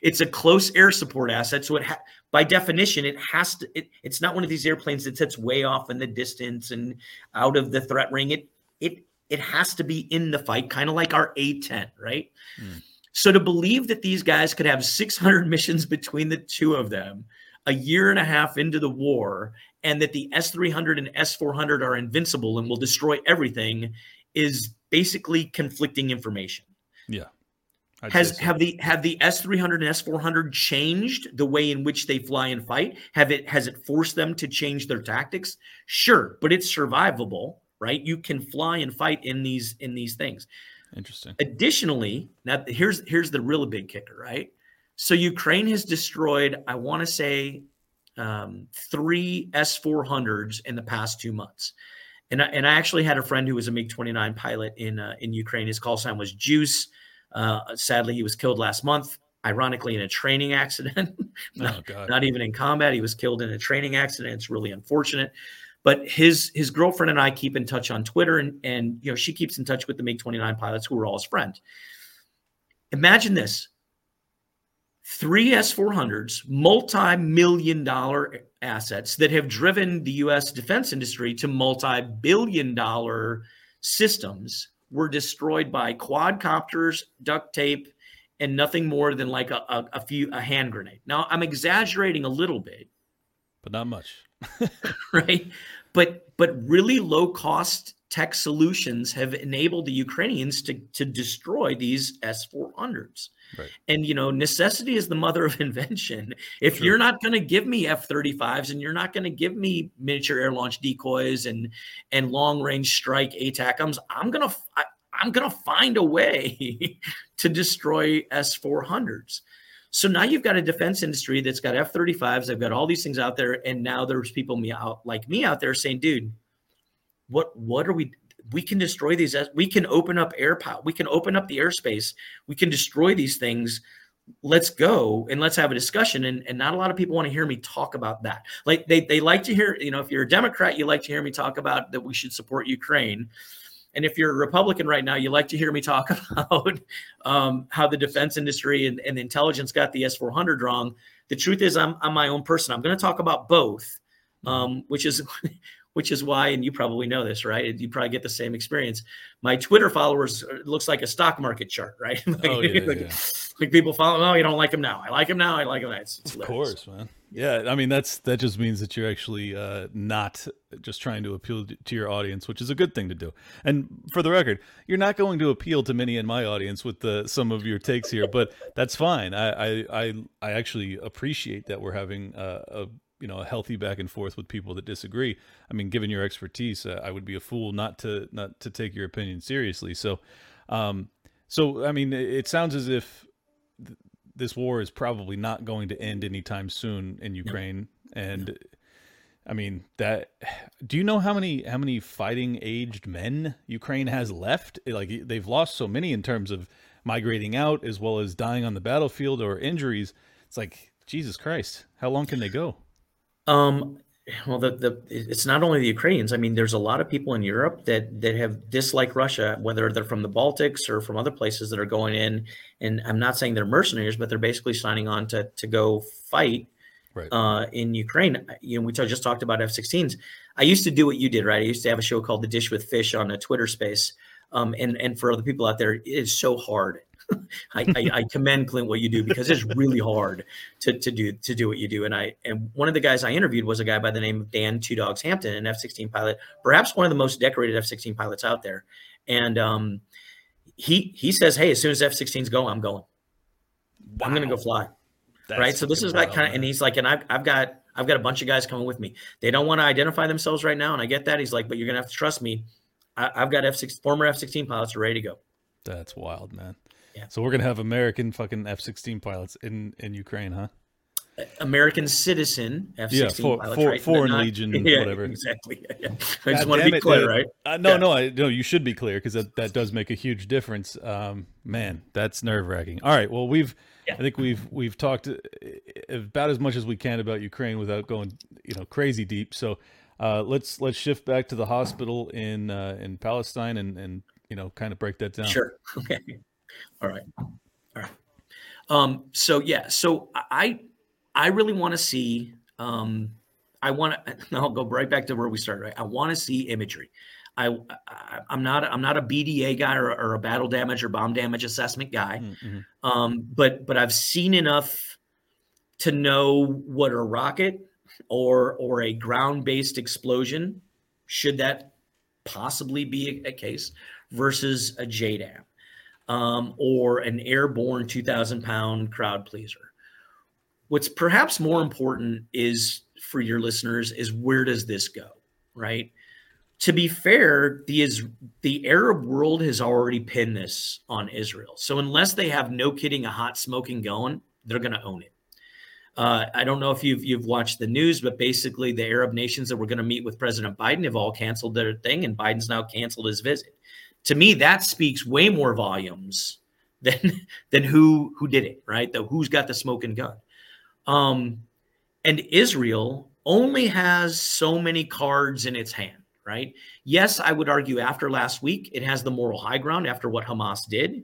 S2: It's a close air support asset, so it ha- by definition it has to. It, it's not one of these airplanes that sits way off in the distance and out of the threat ring. It it it has to be in the fight, kind of like our A10, right? Mm. So to believe that these guys could have 600 [LAUGHS] missions between the two of them a year and a half into the war, and that the S 300 and S 400 are invincible and will destroy everything is basically conflicting information.
S1: Yeah.
S2: I'd has so. have the have the S three hundred and S four hundred changed the way in which they fly and fight? Have it has it forced them to change their tactics? Sure, but it's survivable right? You can fly and fight in these in these things.
S1: Interesting.
S2: Additionally, now here's here's the really big kicker, right? So Ukraine has destroyed, I want to say, um, three S four hundreds in the past two months. And I, and I actually had a friend who was a MiG twenty nine pilot in uh, in Ukraine. His call sign was Juice. Uh, sadly, he was killed last month. Ironically, in a training accident, [LAUGHS] not, oh, not even in combat. He was killed in a training accident. It's really unfortunate. But his his girlfriend and I keep in touch on Twitter, and and you know she keeps in touch with the MiG twenty nine pilots who are all his friends. Imagine this: three S four hundreds, multi million dollar assets that have driven the U.S. defense industry to multi billion dollar systems were destroyed by quadcopters, duct tape, and nothing more than like a, a, a few a hand grenade. Now I'm exaggerating a little bit,
S1: but not much. [LAUGHS] [LAUGHS]
S2: right? But but really low cost tech solutions have enabled the Ukrainians to to destroy these S400s. Right. And you know, necessity is the mother of [LAUGHS] invention. If you're not going to give me F-35s and you're not going to give me miniature air launch decoys and and long range strike ATACMs, I'm going to I'm going to find a way [LAUGHS] to destroy S400s. So now you've got a defense industry that's got F 35s, they've got all these things out there. And now there's people me out like me out there saying, dude, what what are we we can destroy these we can open up air power we can open up the airspace we can destroy these things let's go and let's have a discussion and, and not a lot of people want to hear me talk about that like they, they like to hear you know if you're a democrat you like to hear me talk about that we should support ukraine and if you're a republican right now you like to hear me talk [LAUGHS] about um, how the defense industry and, and intelligence got the s-400 wrong the truth is i'm, I'm my own person i'm going to talk about both um, which is [LAUGHS] which is why, and you probably know this, right? You probably get the same experience. My Twitter followers uh, looks like a stock market chart, right? [LAUGHS] like, oh, yeah, like, yeah. like, people follow, oh, you don't like him now. I like him now. I like him. It's,
S1: it's of course, man. Yeah, I mean that's that just means that you're actually uh, not just trying to appeal to your audience, which is a good thing to do. And for the record, you're not going to appeal to many in my audience with the some of your takes here, but that's fine. I I I, actually appreciate that we're having uh, a you know a healthy back and forth with people that disagree. I mean, given your expertise, uh, I would be a fool not to not to take your opinion seriously. So, um, so I mean, it sounds as if this war is probably not going to end anytime soon in Ukraine, and I mean that. Do you know how many how many fighting aged men Ukraine has left? Like they've lost so many in terms of migrating out as well as dying on the battlefield or injuries. It's like Jesus Christ, how long can they go?
S2: Um, well, the, the it's not only the Ukrainians. I mean, there's a lot of people in Europe that that have disliked Russia, whether they're from the Baltics or from other places that are going in. And I'm not saying they're mercenaries, but they're basically signing on to to go fight right. uh, in Ukraine. You know, we just talked about F-16s. I used to do what you did, right? I used to have a show called The Dish with Fish on a Twitter Space. Um, and and for other people out there, it is so hard I, I, I, commend Clint what you do because it's really hard to, to do to do what you do. And I and one of the guys I interviewed was a guy by the name of Dan Two Dogs Hampton, an F-16 pilot, perhaps one of the most decorated F-16 pilots out there. And um, he he says, "Hey, as soon as F-16s go, I'm going. Wow. I'm going to go fly." That's right. So this is like kind of, and he's like, and I've I've got I've got a bunch of guys coming with me. They don't want to identify themselves right now, and I get that. He's like, but you're going to have to trust me. I, have got F-16 former F-16 pilots are ready to go.
S1: That's wild, man. Yeah. So we're gonna have American fucking F sixteen pilots in in Ukraine, huh?
S2: American citizen F sixteen yeah, for, pilots,
S1: for,
S2: right?
S1: Foreign not, Legion, [LAUGHS] yeah, whatever.
S2: Exactly. Yeah. [LAUGHS] I just want to be clear, right?
S1: Uh, no, no, I, no. You should be clear because that, that does make a huge difference. Um, man, that's nerve wracking. All right, well, we've I think we've we've talked uh, about as much as we can about Ukraine without going you know crazy deep. So uh, let's let's shift back to the hospital in uh, in Palestine and and you know kind of break that down.
S2: Sure. [LAUGHS] Okay. All right. All right. Um, so yeah, so I I really want to see um I want to [LAUGHS] I'll go right back to where we started, right? I want to see imagery. I, I am not I'm not a BDA guy or, or, a battle damage or bomb damage assessment guy. Mm-hmm. Um, but but I've seen enough to know what a rocket or or a ground-based explosion should that possibly be a, a case versus a JDAM um, or an airborne 2,000 pound crowd pleaser. What's perhaps more important is for your listeners is where does this go, right? To be fair, the the Arab world has already pinned this on Israel. So unless they have no kidding a hot smoking going, they're going to own it. Uh, I don't know if you've you've watched the news, but basically the Arab nations that were going to meet with President Biden have all canceled their thing, and Biden's now canceled his visit to me that speaks way more volumes [LAUGHS] than than who who did it right? The who's got the smoking gun. Um and israel only has so many cards in its hand right? Yes i would argue after last week it has the moral high ground after what hamas did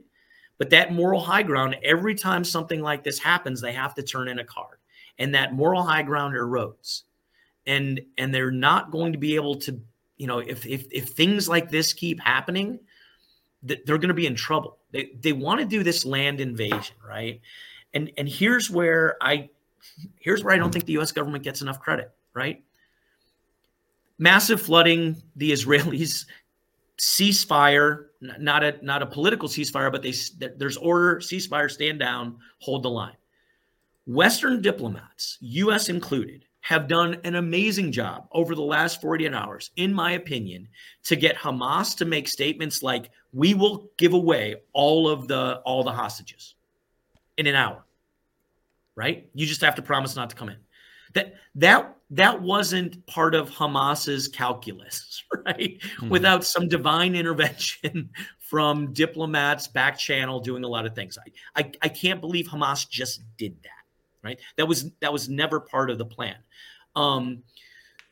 S2: but that moral high ground every time something like this happens they have to turn in a card and that moral high ground erodes. And and they're not going to be able to you know if if, if things like this keep happening they're going to be in trouble. They they want to do this land invasion, right? And and here's where I here's where I don't think the U.S. government gets enough credit, right? Massive flooding, the [LAUGHS] Israelis ceasefire, not a not a political ceasefire, but they there's order, ceasefire, stand down, hold the line. Western diplomats, U.S. included, have done an amazing job over the last 48 hours, in my opinion, to get Hamas to make statements like, we will give away all of the all the hostages in an hour. right? You just have to promise not to come in. That that that wasn't part of Hamas's calculus, [LAUGHS] right? Mm-hmm. Without some divine intervention [LAUGHS] from diplomats back channel doing a lot of things. I, I I can't believe Hamas just did that, right? That was that was never part of the plan. Um,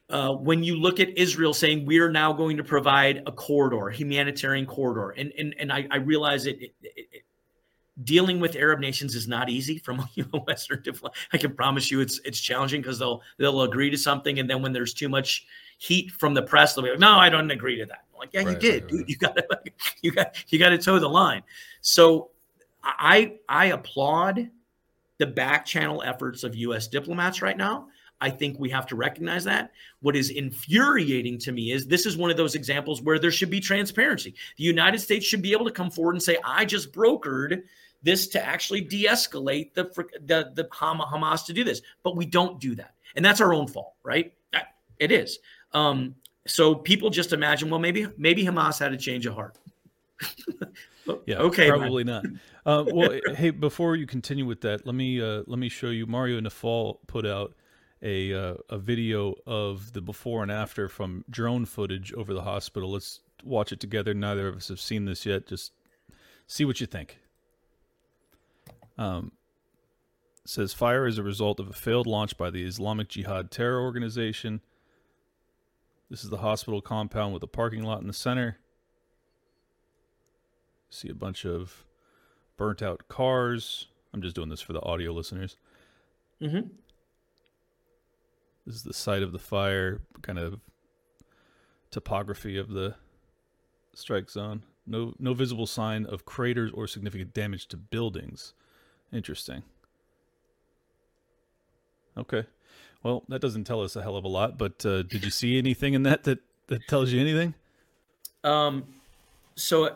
S2: uh, when you look at Israel saying we are now going to provide a corridor, humanitarian corridor, and and and I, I realize it, it, it, dealing with Arab nations is not easy from a [LAUGHS] Western diplomat. I can promise you it's it's challenging because they'll they'll agree to something, and then when there's too much heat from the press, they'll be like, "No, I don't agree to that." I'm like, yeah, right, you did. Right, right. You got to [LAUGHS] you got you got to toe the line. So I I applaud the back channel efforts of U.S. diplomats right now. I think we have to recognize that. What is infuriating to me is this is one of those examples where there should be transparency. The United States should be able to come forward and say, I just brokered this to actually de-escalate the the, the Hamas to do this, but we don't do that, and that's our own fault, right? It is. Um, so people just imagine, well, maybe maybe Hamas had a change of heart. [LAUGHS]
S1: yeah, okay, probably man. not. Uh, well, [LAUGHS] hey, before you continue with that, let me uh, let me show you. Mario Nawfal put out a uh, a video of the before and after from drone footage over the hospital. Let's watch it together. Neither of us have seen this yet. Just see what you think. Um, says fire is a result of a failed launch by the Islamic Jihad terror organization. This is the hospital compound with a parking lot in the center. See a bunch of burnt out cars. I'm just doing this for the audio listeners. Mm-hmm. This is the site of the fire, kind of topography of the strike zone. No, no visible sign of craters or significant damage to buildings. Interesting. Okay. Well, that doesn't tell us a hell of a lot, but uh, did you see anything in that that, that tells you anything?
S2: Um, so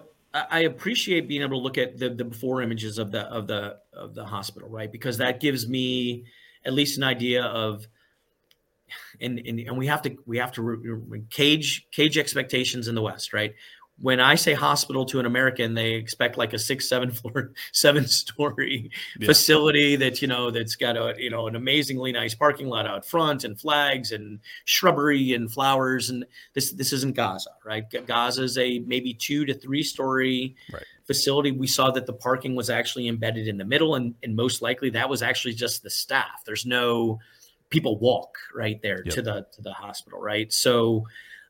S2: I appreciate being able to look at the, the before images of the of the of the hospital, right? Because that gives me at least an idea of and, and and we have to we have to cage cage expectations in the West, right? When I say hospital to an American, they expect like a six, seven floor, [LAUGHS] seven story yeah. facility that, you know, that's got a, you know, an amazingly nice parking lot out front and flags and shrubbery and flowers. And this, this isn't Gaza, right? Gaza is a maybe two to three story right. facility. We saw that the parking was actually embedded in the middle and, and most likely that was actually just the staff. There's no people walk right there yep. to the, to the hospital. Right. So,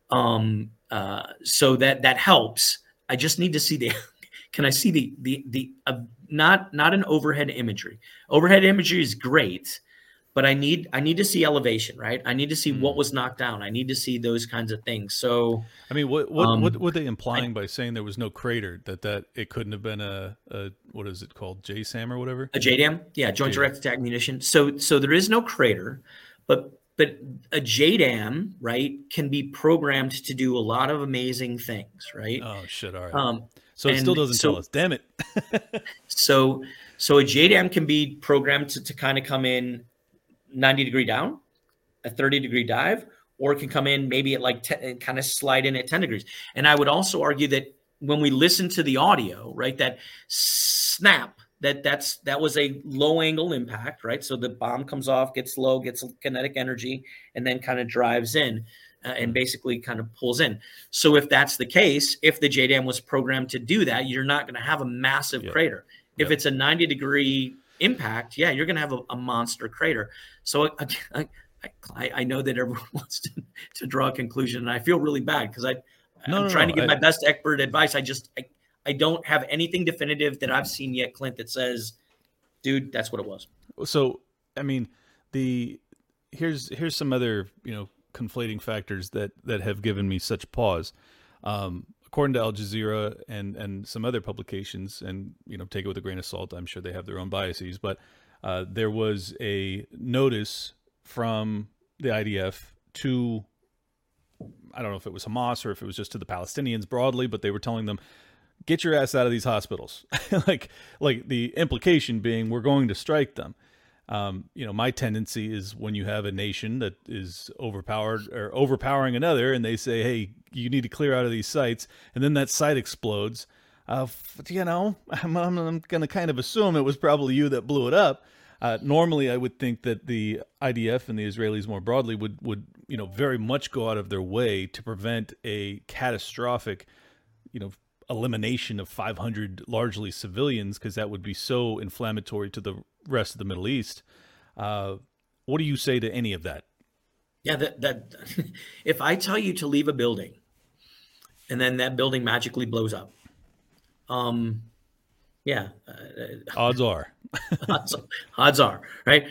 S2: um, uh, so that that helps. I just need to see the. [LAUGHS] can I see the the the uh, not not an overhead imagery? Overhead imagery is great, but I need I need to see elevation, right? I need to see mm. what was knocked down. I need to see those kinds of things. So,
S1: I mean, what what um, what were they implying I, by saying there was no crater? That that it couldn't have been a, a what is it called, JSAM or whatever?
S2: A JDAM, yeah, Joint Direct Attack Munition. So so there is no crater, but but a JDAM, right, can be programmed to do a lot of amazing things, right?
S1: Oh shit! All right. Um, so it still doesn't so, tell us. Damn it. [LAUGHS]
S2: so so a JDAM can be programmed to, to kind of come in 90 degree down, a 30 degree dive, or it can come in maybe at like 10, kind of slide in at 10 degrees. And I would also argue that when we listen to the audio, right, that snap that that's that was a low angle impact, right? So the bomb comes off, gets low, gets kinetic energy, and then kind of drives in. Uh, and basically kind of pulls in. So if that's the case, if the JDAM was programmed to do that, you're not going to have a massive yep. crater. If yep. it's a 90 degree impact, yeah, you're going to have a, a, monster crater. So I, I, I, know that everyone [LAUGHS] wants to, to draw a conclusion, and I feel really bad because I no, I'm no, trying no, to give my best expert advice. I just I, I don't have anything definitive that I've seen yet, Clint, that says, dude, that's what it was.
S1: So, I mean, the here's here's some other you know conflating factors that that have given me such pause. Um, according to Al Jazeera and and some other publications, and you know, take it with a grain of salt. I'm sure they have their own biases, but uh, there was a notice from the IDF to I don't know if it was Hamas or if it was just to the Palestinians broadly, but they were telling them get your ass out of these hospitals. [LAUGHS] like like the implication being we're going to strike them. Um, you know, my tendency is when you have a nation that is overpowered or overpowering another, and they say, "Hey, you need to clear out of these sites," and then that site explodes. Uh, you know, [LAUGHS] I'm, I'm, I'm going to kind of assume it was probably you that blew it up. Uh, normally, I would think that the IDF and the Israelis more broadly would would you know very much go out of their way to prevent a catastrophic, you know, elimination of 500 largely civilians because that would be so inflammatory to the rest of the Middle East. Uh, what do you say to any of that?
S2: Yeah, that that [LAUGHS] if I tell you to leave a building, and then that building magically blows up, um, yeah,
S1: uh, odds are, [LAUGHS]
S2: odds, odds, are right.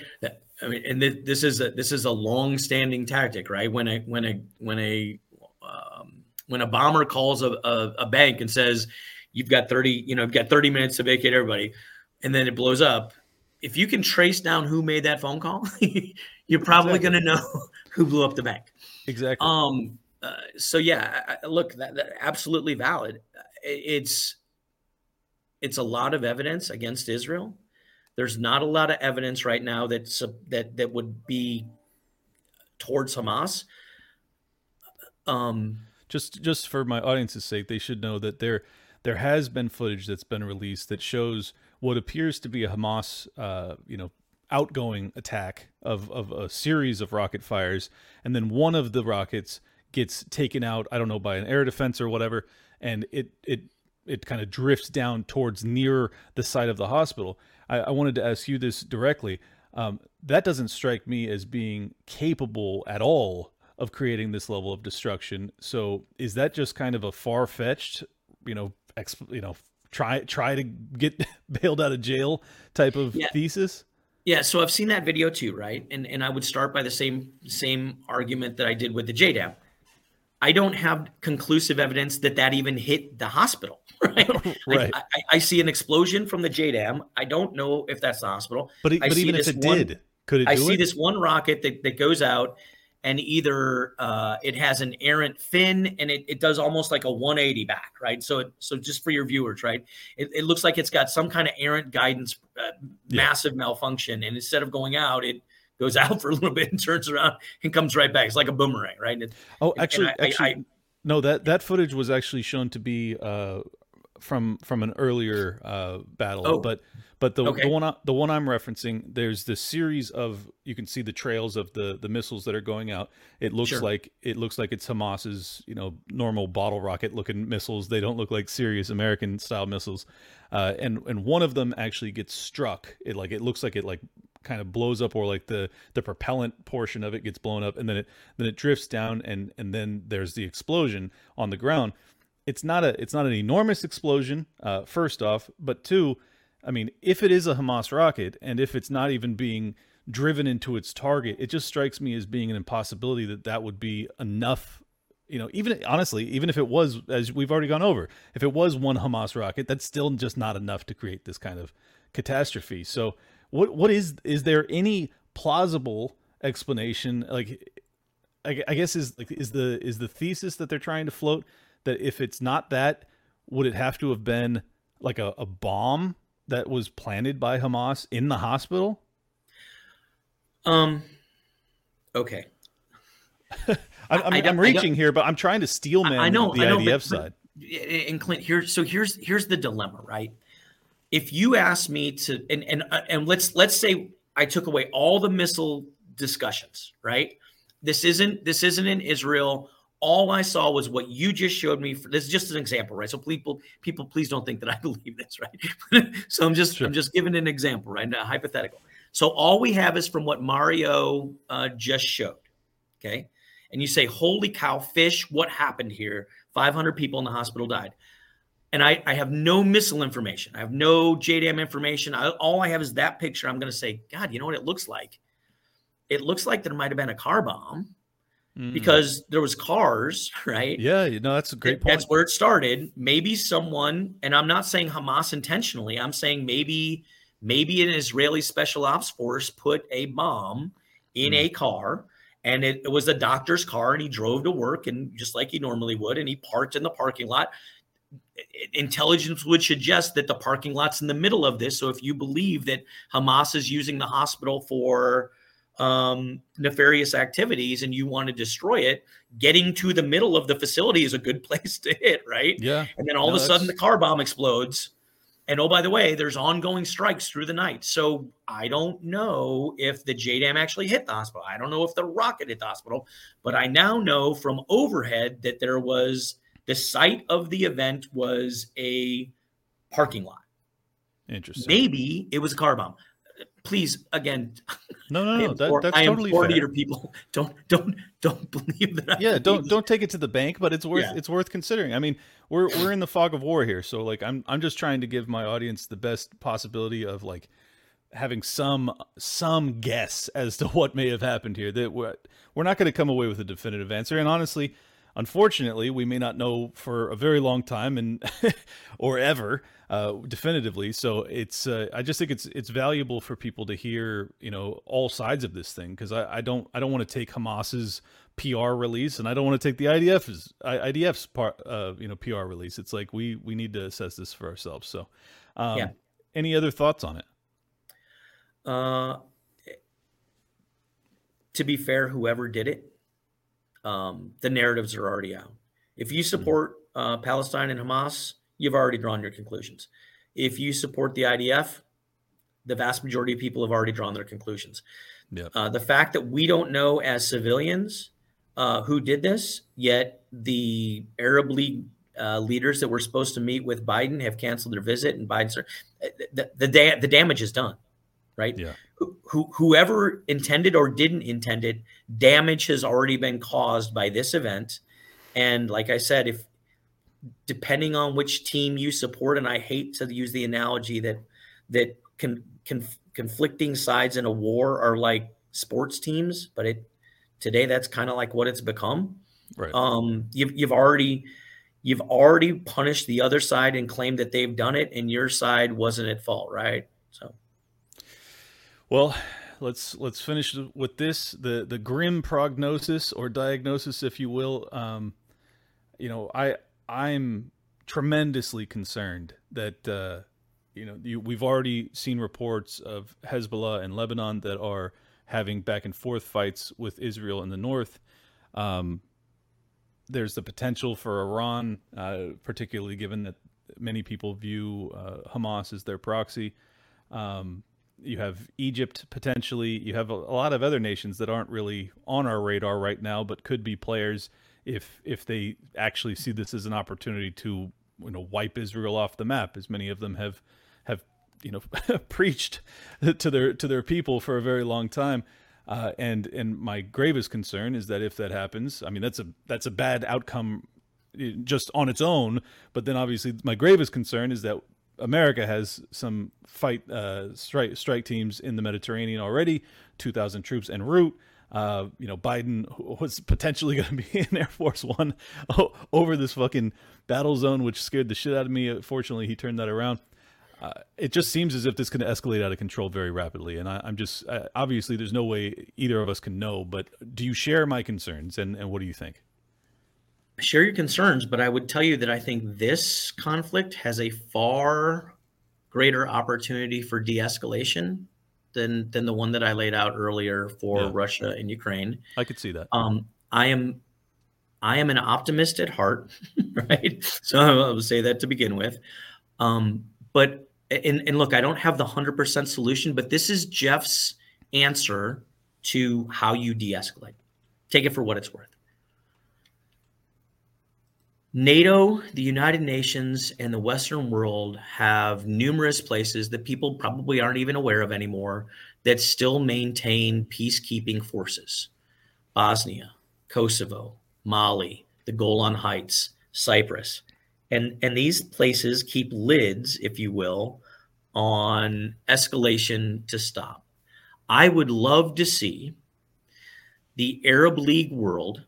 S2: I mean, and this is a this is a long-standing tactic, right? When a when a when a when a bomber calls a, a, a bank and says, "You've got thirty, you know, you've got thirty minutes to vacate everybody," and then it blows up. If you can trace down who made that phone call, [LAUGHS] you're probably exactly. going to know [LAUGHS] who blew up the bank.
S1: Exactly.
S2: Um. Uh, so yeah, look, that, that absolutely valid. It's it's a lot of evidence against Israel. There's not a lot of evidence right now that's that that would be towards Hamas.
S1: Um, just just for my audience's sake, they should know that there there has been footage that's been released that shows what appears to be a Hamas, uh, you know, outgoing attack of of a series of rocket fires, and then one of the rockets gets taken out. I don't know by an air defense or whatever, and it it it kind of drifts down towards near the site of the hospital. I, I wanted to ask you this directly. Um, that doesn't strike me as being capable at all of creating this level of destruction. So is that just kind of a far fetched, you know, exp- you know, try try to get [LAUGHS] bailed out of jail type of yeah. thesis?
S2: Yeah, so I've seen that video too, right? And and I would start by the same same argument that I did with the JDAM. I don't have conclusive evidence that that even hit the hospital. [LAUGHS] Right. [LAUGHS]
S1: right.
S2: I, I, I, see an explosion from the JDAM. I don't know if that's the hospital.
S1: But, it, but even if it one, did, could it?
S2: I
S1: see
S2: it? this one rocket that, that goes out, and either uh, it has an errant fin and it, it does almost like a 180 back, right? So, it, so just for your viewers, right? It, it looks like it's got some kind of errant guidance, uh, yeah. massive malfunction, and instead of going out, it goes [LAUGHS] out for a little bit and turns around and comes right back. It's like a boomerang, right? It,
S1: oh, actually, I, actually, I, no that that footage was actually shown to be uh, from from an earlier uh, battle, oh. but but the okay. the one the one I'm referencing, there's this series of you can see the trails of the the missiles that are going out. It looks sure. like it looks like it's Hamas's you know normal bottle rocket looking missiles. They don't look like serious American style missiles, uh, and and one of them actually gets struck. It like it looks like it like kind of blows up or like the the propellant portion of it gets blown up and then it then it drifts down and and then there's the explosion on the ground it's not a it's not an enormous explosion uh, first off but two i mean if it is a hamas rocket and if it's not even being driven into its target it just strikes me as being an impossibility that that would be enough you know even honestly even if it was as we've already gone over if it was one hamas rocket that's still just not enough to create this kind of catastrophe so what what is is there any plausible explanation? Like, I, I guess is like is the is the thesis that they're trying to float that if it's not that, would it have to have been like a, a bomb that was planted by Hamas in the hospital?
S2: Um. Okay. [LAUGHS]
S1: I, am reaching here, but I'm trying to steelman I know, the I know, IDF but, side.
S2: And Clint, here, so here's here's the dilemma, right? if you ask me to and and uh, and let's let's say I took away all the missile discussions, right? This isn't this isn't in Israel. All I saw was what you just showed me. For, this is just an example, right? So people people please don't think that I [LAUGHS] believe this, right? [LAUGHS] so I'm just sure. I'm just giving an example, right? A hypothetical. So all we have is from what Mario uh, just showed, okay? And you say, "Holy cow, fish! What happened here? 500 people in the hospital died." and I, I have no missile information. I have no JDAM information. I, all I have is that picture. I'm going to say, God, you know what it looks like? It looks like there might have been a car bomb mm. because there was cars, [LAUGHS] right?
S1: Yeah, you know that's a great point.
S2: That's where it started. Maybe someone, and I'm not saying Hamas intentionally. I'm saying maybe maybe an Israeli special ops force put a bomb in mm. a car and it, it, was a doctor's car and he drove to work and just like he normally would and he parked in the parking lot intelligence would suggest that the parking lot's in the middle of this. So if you believe that Hamas is using the hospital for um, nefarious activities and you want to destroy it, getting to the middle of the facility is a good [LAUGHS] place to hit, right?
S1: Yeah.
S2: And then all no, of a sudden the car bomb explodes. And oh, by the way, there's ongoing strikes through the night. So I don't know if the JDAM actually hit the hospital. I don't know if the rocket hit the hospital, but I now know from overhead that there was the site of the event was a parking lot.
S1: Interesting.
S2: Maybe it was a car bomb. Please, again,
S1: no, no, no. That, that's
S2: I
S1: totally
S2: implore
S1: fair.
S2: to people [LAUGHS] don't don't don't [LAUGHS] believe that. I
S1: yeah, don't [LAUGHS] don't take it to the bank, but it's worth
S2: Yeah.
S1: it's worth considering. I mean, we're we're in the fog of war here, so like I'm I'm just trying to give my audience the best possibility of like having some some guess as to what may have happened here. That we're, we're not going to come away with a definitive answer, and honestly, unfortunately, we may not know for a very long time and [LAUGHS] or ever uh, definitively. So it's uh, I just think it's it's valuable for people to hear you know all sides of this thing because I, I don't I don't want to take Hamas's PR release and I don't want to take the IDF's IDF's part uh, you know PR release. It's like we we need to assess this for ourselves. So um,
S2: Yeah.
S1: any other thoughts on it?
S2: Uh, to be fair, whoever did it, um, the narratives are already out. If you support uh, Palestine and Hamas, you've already drawn your conclusions. If you support the IDF, the vast majority of people have already drawn their conclusions.
S1: Yep.
S2: Uh, the fact that we don't know as civilians uh, who did this, yet the Arab League uh, leaders that were supposed to meet with Biden have canceled their visit, and Biden's the the, the damage is done, right?
S1: Yeah.
S2: Who, who, whoever intended or didn't intend it, damage has already been caused by this event. And like I said, if depending on which team you support, and I hate to use the analogy that that can, can conflicting sides in a war are like sports teams, but it today that's kind of like what it's become.
S1: Right.
S2: Um, you've you've already you've already punished the other side and claimed that they've done it, and your side wasn't at fault, right? So
S1: Well, let's let's finish with this the the grim prognosis or diagnosis, if you will. Um, you know, I I'm tremendously concerned that uh, you know you, we've already seen reports of Hezbollah and Lebanon that are having back and forth fights with Israel in the north. Um, there's the potential for Iran, uh, particularly given that many people view uh, Hamas as their proxy. Um, you have Egypt potentially. You have a, a lot of other nations that aren't really on our radar right now, but could be players if if they actually see this as an opportunity to you know wipe Israel off the map, as many of them have have you know [LAUGHS] preached to their to their people for a very long time. Uh, and and my gravest concern is that if that happens, I mean that's a that's a bad outcome eh, just on its own. But then obviously my gravest concern is that America has some fight uh, strike strike teams in the Mediterranean already, two thousand troops en route. Uh, you know, Biden was potentially going to be [LAUGHS] in Air Force One over this fucking battle zone, which scared the shit out of me. Fortunately, he turned that around. Uh, it just seems as if this can escalate out of control very rapidly, and I, I'm just uh, obviously there's no way either of us can know. But do you share my concerns, and, and what do you think?
S2: I share your concerns, but I would tell you that I think this conflict has a far greater opportunity for de-escalation than than the one that I laid out earlier for
S1: Yeah.
S2: Russia and Ukraine.
S1: I could see that.
S2: Um, I am I am an optimist at heart, [LAUGHS] right? So I will say that to begin with. Um, but and, and look, I don't have the hundred percent solution, but this is Jeff's answer to how you de-escalate. Take it for what it's worth. NATO, the United Nations, and the Western world have numerous places that people probably aren't even aware of anymore that still maintain peacekeeping forces. Bosnia, Kosovo, Mali, the Golan Heights, Cyprus. And, and these places keep lids, if you will, on escalation to stop. I would love to see the Arab League world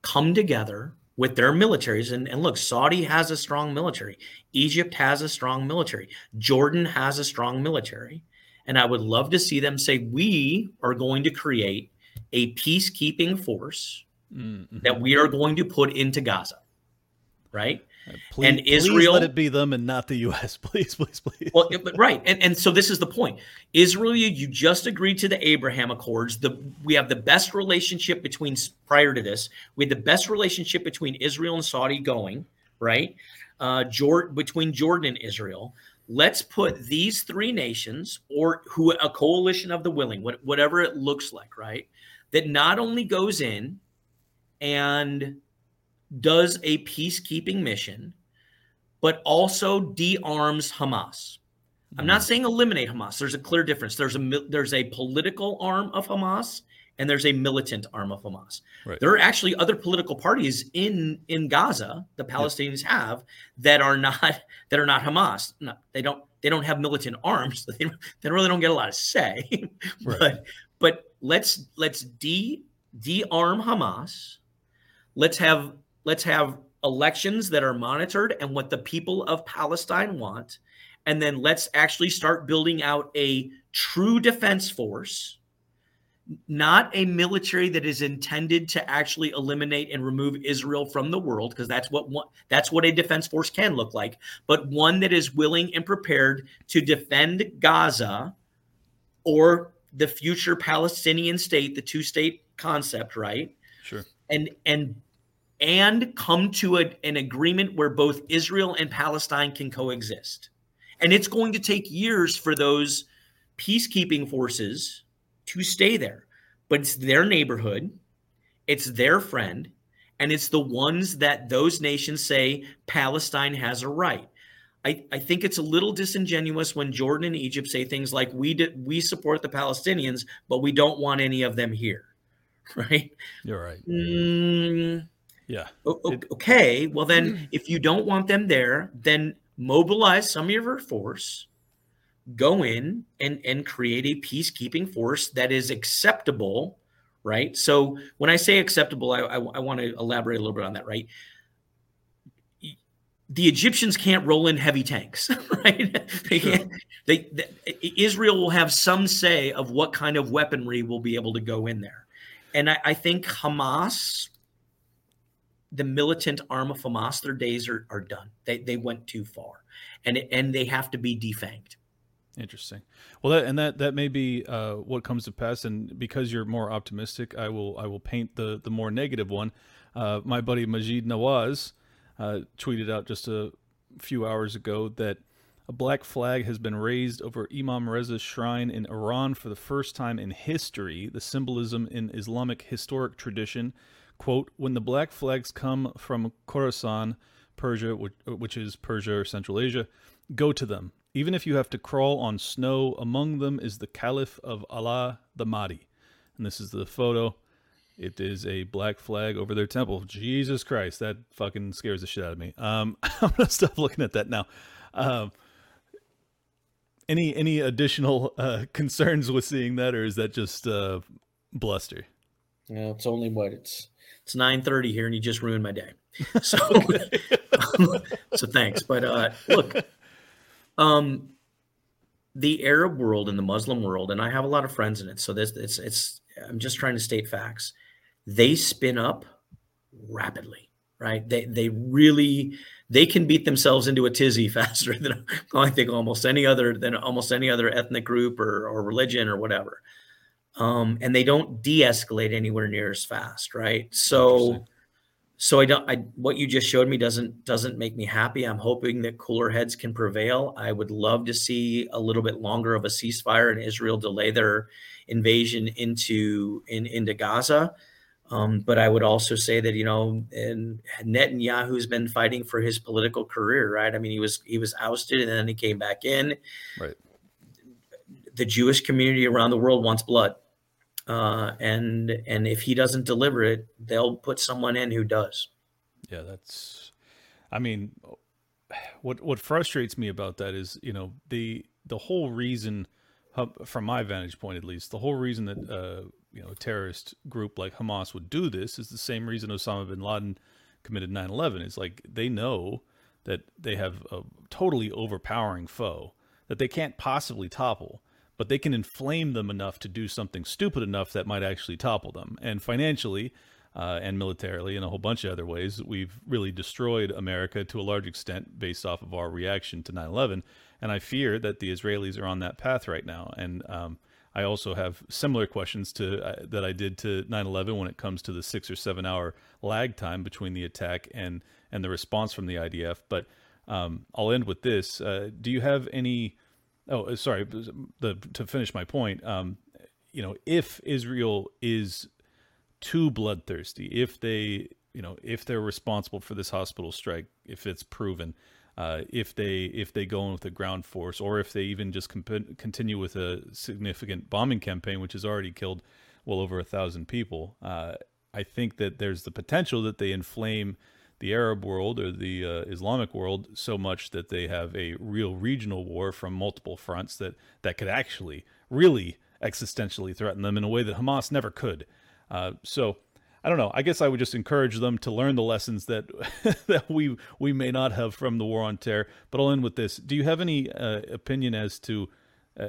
S2: come together with their militaries. And, and look, Saudi has a strong military, Egypt has a strong military, Jordan has a strong military. And I would love to see them say, we are going to create a peacekeeping force
S1: Mm-hmm.
S2: that we are going to put into Gaza. Right?
S1: Please,
S2: and
S1: please
S2: Israel-
S1: let it be them and not the U.S. [LAUGHS] Please, please, please.
S2: Well, but right, and and so this is the point. Israel, you, you just agreed to the Abraham Accords. The we have the best relationship between prior to this. We had the best relationship between Israel and Saudi going right. Uh, Jordan between Jordan and Israel. let's put these three nations or who a coalition of the willing, what, whatever it looks like, right? That not only goes in and does a peacekeeping mission, but also de-arms Hamas. I'm not mm-hmm. saying eliminate Hamas. There's a clear difference. There's a there's a political arm of Hamas and there's a militant arm of Hamas. Right. There are actually other political parties in in Gaza the Palestinians yep. have that are not [LAUGHS] that are not Hamas. No, they don't they don't have militant arms. [LAUGHS] They, they really don't get a lot of say. [LAUGHS] right. But but let's let's de de-arm Hamas. Let's have let's have elections that are monitored and what the people of Palestine want. And then let's actually start building out a true defense force not a military that is intended to actually eliminate and remove Israel from the world because that's what one, that's what a defense force can look like but one that is willing and prepared to defend Gaza or the future Palestinian state the two state concept right?
S1: Sure.
S2: And and and come to a, an agreement where both Israel and Palestine can coexist and it's going to take years for those peacekeeping forces to stay there. But it's their neighborhood, it's their friend, and it's the ones that those nations say Palestine has a right. I, I think it's a little disingenuous when Jordan and Egypt say things like we we support the Palestinians, but we don't want any of them here. [LAUGHS] Right?
S1: You're right.
S2: Mm,
S1: yeah.
S2: Okay. Well, then, hmm. if you don't want them there, then mobilize some of your force, go in and, and create a peacekeeping force that is acceptable, right? So when I say acceptable, I, I, I want to elaborate a little bit on that, right? the Egyptians can't roll in heavy tanks, [LAUGHS] right? They can't. They, they, Israel will have some say of what kind of weaponry will be able to go in there, and I, I think Hamas the militant arm of Hamas, their days are, are done. They, they went too far, and and they have to be defanged.
S1: Interesting. Well, that, and that that may be uh, what comes to pass. And because you're more optimistic, I will I will paint the the more negative one. Uh, my buddy Maajid Nawaz uh, tweeted out just a few hours ago that a black flag has been raised over Imam Reza's shrine in Iran for the first time in history. The symbolism in Islamic historic tradition quote, when the black flags come from Khorasan, Persia, which is Persia or Central Asia, go to them. Even if you have to crawl on snow, among them is the Caliph of Allah, the Mahdi. And this is the photo. It is a black flag over their temple. Jesus Christ, that fucking scares the shit out of me. Um, [LAUGHS] I'm gonna stop looking at that now. Um, any any additional uh, concerns with seeing that, or is that just uh, bluster?
S2: Yeah, it's only what it's it's 9:30 here and you just ruined my day. [LAUGHS] So [LAUGHS] so thanks. But uh look, um the Arab world and the Muslim world, and I have a lot of friends in it. So this it's it's I'm just trying to state facts. They spin up rapidly, right? They they really they can beat themselves into a tizzy [LAUGHS] faster than I think almost any other than almost any other ethnic group or, or religion or whatever um, and they don't de-escalate anywhere near as fast, right? So, so I don't. I what you just showed me doesn't doesn't make me happy. I'm hoping that cooler heads can prevail. I would love to see a little bit longer of a ceasefire and Israel delay their invasion into in into Gaza. Um, but I would also say that you know, and Netanyahu's been fighting for his political career, right? I mean, he was he was ousted and then he came back in.
S1: Right.
S2: The Jewish community around the world wants blood uh, and and if he doesn't deliver it, they'll put someone in who does.
S1: Yeah, that's. I mean, what what frustrates me about that is you know the the whole reason, from my vantage point at least, the whole reason that uh, you know a terrorist group like Hamas would do this is the same reason Osama bin Laden committed 9/11. Is like they know that they have a totally overpowering foe that they can't possibly topple but they can inflame them enough to do something stupid enough that might actually topple them. And financially uh, and militarily, and a whole bunch of other ways, we've really destroyed America to a large extent based off of our reaction to 9 11. And I fear that the Israelis are on that path right now. And um, I also have similar questions to uh, that I did to 9/11 when it comes to the six or seven hour lag time between the attack and and the response from the IDF. But Um, I'll end with this. Uh, do you have any? Oh, uh, sorry. The, to finish my point, um, you know, if Israel is too bloodthirsty, if they, you know, if they're responsible for this hospital strike, if it's proven, uh, if they if they go in with a ground force, or if they even just comp- continue with a significant bombing campaign, which has already killed well over a thousand people, uh, I think that there's the potential that they inflame the Arab world or the uh, Islamic world so much that they have a real regional war from multiple fronts that that could actually really existentially threaten them in a way that Hamas never could. Uh, so I don't know. I guess I would just encourage them to learn the lessons that [LAUGHS] that we we may not have from the war on terror. But I'll end with this: Do you have any uh, opinion as to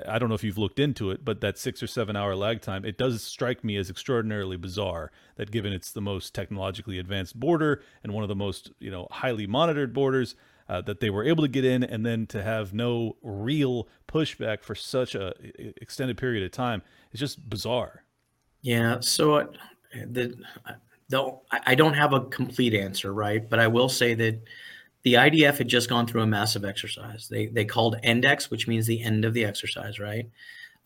S1: I don't know if you've looked into it, but that six or seven hour lag time, it does strike me as extraordinarily bizarre that given it's the most technologically advanced border and one of the most, you know, highly monitored borders, uh, that they were able to get in and then to have no real pushback for such a extended period of time. It's just bizarre.
S2: Yeah. So uh, the, though I don't have a complete answer, right? But I will say that the IDF had just gone through a massive exercise. They they called Endex, which means the end of the exercise, right?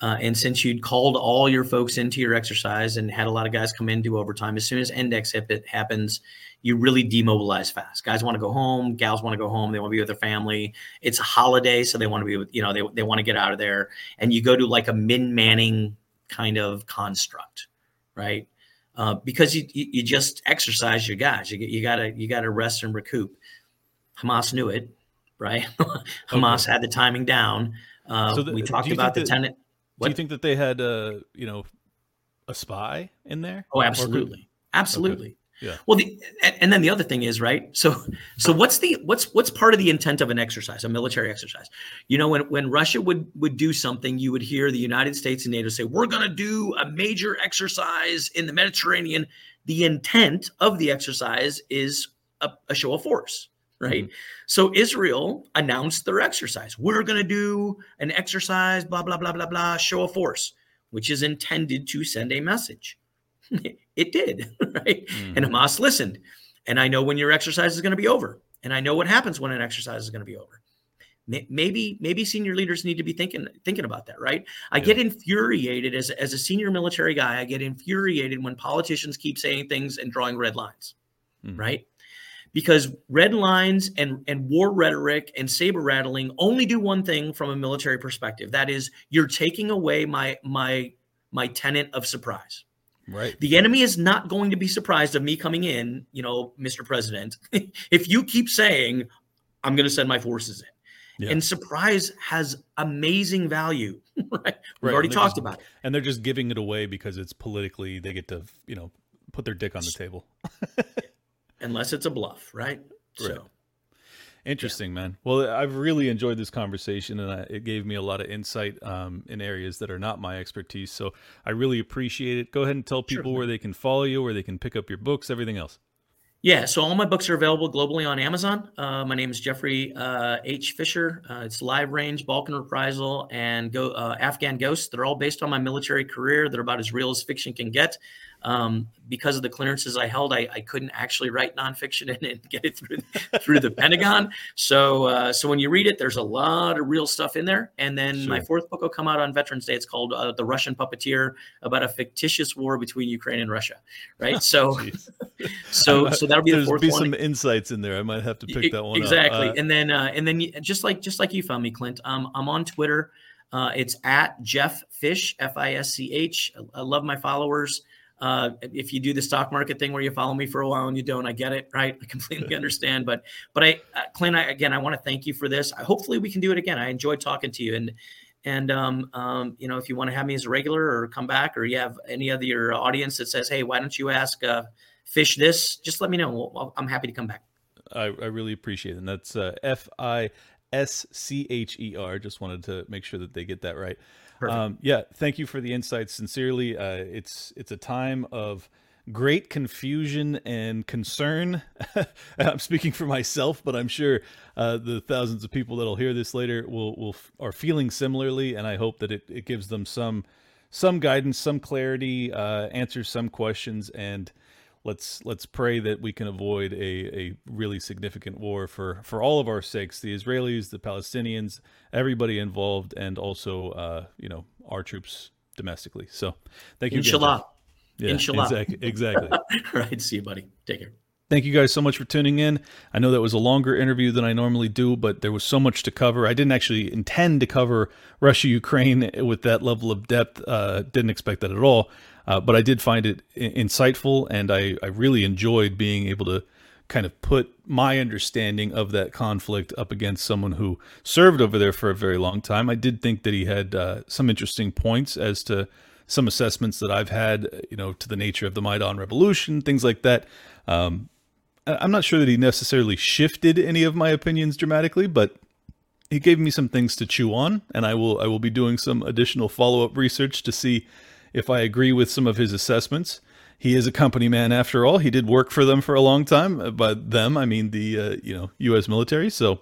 S2: Uh, and since you'd called all your folks into your exercise and had a lot of guys come in do overtime, as soon as Endex it happens, you really demobilize fast. Guys want to go home, gals want to go home, they want to be with their family. It's a holiday, so they want to be with you know they they want to get out of there, and you go to like a min manning kind of construct, right? Uh, because you you just exercise your guys. You you gotta you gotta rest and recoup. Hamas knew it, right? [LAUGHS] Hamas okay. had the timing down. Uh, so the, we talked about the that, tenant.
S1: Do you think that they had, uh, you know, a spy in there?
S2: Oh, absolutely, absolutely.
S1: Okay. Yeah.
S2: Well, the, and then the other thing is right. So, so what's the what's what's part of the intent of an exercise, a military exercise? You know, when when Russia would would do something, you would hear the United States and NATO say, "We're going to do a major exercise in the Mediterranean." The intent of the exercise is a, a show of force right? Mm-hmm. So Israel announced their exercise. We're going to do an exercise, blah, blah, blah, blah, blah, show of force, which is intended to send a message. [LAUGHS] it did, [LAUGHS] right? Mm-hmm. And Hamas listened. And I know when your exercise is going to be over. And I know what happens when an exercise is going to be over. Maybe, maybe senior leaders need to be thinking thinking about that, right? I yeah. get infuriated as, as a senior military guy. I get infuriated when politicians keep saying things and drawing red lines, mm-hmm. right? Because red lines and, and war rhetoric and saber rattling only do one thing from a military perspective. That is, you're taking away my my my tenet of surprise.
S1: Right.
S2: The enemy is not going to be surprised of me coming in, you know, Mr. President, [LAUGHS] if you keep saying, I'm going to send my forces in. Yeah. And surprise has amazing value, [LAUGHS] right? We've already talked
S1: just,
S2: about it.
S1: And they're just giving it away because it's politically, they get to, you know, put their dick on the table. [LAUGHS]
S2: unless it's a bluff, right?
S1: right. So interesting, yeah. man. Well, I've really enjoyed this conversation, and I, it gave me a lot of insight um, in areas that are not my expertise. So I really appreciate it. Go ahead and tell people sure. where they can follow you, where they can pick up your books, everything else.
S2: Yeah, so all my books are available globally on Amazon. Uh, my name is Jeffrey uh, H. Fischer. Uh, it's Live Range, Balkan Reprisal, and Go, uh, Afghan Ghosts. They're all based on my military career. They're about as real as fiction can get. Um, because of the clearances I held, I, I couldn't actually write nonfiction [LAUGHS] and, and get it through through the Pentagon. So uh, so when you read it, there's a lot of real stuff in there. And then sure. my fourth book will come out on Veterans Day. It's called uh, The Russian Puppeteer, about a fictitious war between Ukraine and Russia. Right. So [LAUGHS] [LAUGHS] so so that'll be the fourth
S1: be
S2: one.
S1: some insights in there. I might have to pick that one
S2: exactly. Uh, and then uh, and then just like just like you found me, Clint. Um, I'm on Twitter. Uh, it's at Jeff Fisch, F I S C H. I love my followers. Uh, if you do the stock market thing where you follow me for a while and you don't, I get it, right? [LAUGHS] I completely understand. But, but I, uh, Clint, I, again, I want to thank you for this. I, hopefully, we can do it again. I enjoyed talking to you, and and um, um, you know, if you want to have me as a regular or come back, or you have any other your audience that says, hey, why don't you ask uh, Fish this? Just let me know. I'm happy to come back.
S1: I, I really appreciate it. And that's uh, F I S C H E R. Just wanted to make sure that they get that right. Um, yeah, thank you for the insights. Sincerely, uh, it's it's a time of great confusion and concern. [LAUGHS] I'm speaking for myself, but I'm sure uh, the thousands of people that'll hear this later will will are feeling similarly, and I hope that it, it gives them some some guidance, some clarity, uh, answers some questions, and let's let's pray that we can avoid a, a really significant war for for all of our sakes the israelis the palestinians everybody involved and also uh, you know our troops domestically. So thank you
S2: inshallah.
S1: Again,
S2: yeah, inshallah.
S1: exactly, exactly. [LAUGHS]
S2: all right see you buddy. Take care
S1: Thank you guys so much for tuning in. I know that was a longer interview than I normally do, but there was so much to cover. I didn't actually intend to cover Russia Ukraine with that level of depth. Uh, didn't expect that at all. Uh, but I did find it insightful, and I, I really enjoyed being able to kind of put my understanding of that conflict up against someone who served over there for a very long time. I did think that he had uh, some interesting points as to some assessments that I've had, you know, to the nature of the Maidan Revolution, things like that. Um, I'm not sure that he necessarily shifted any of my opinions dramatically, but he gave me some things to chew on, and I will I will be doing some additional follow up research to see if I agree with some of his assessments. He is a company man after all. He did work for them for a long time. By them, I mean the uh, you know U.S. military. So,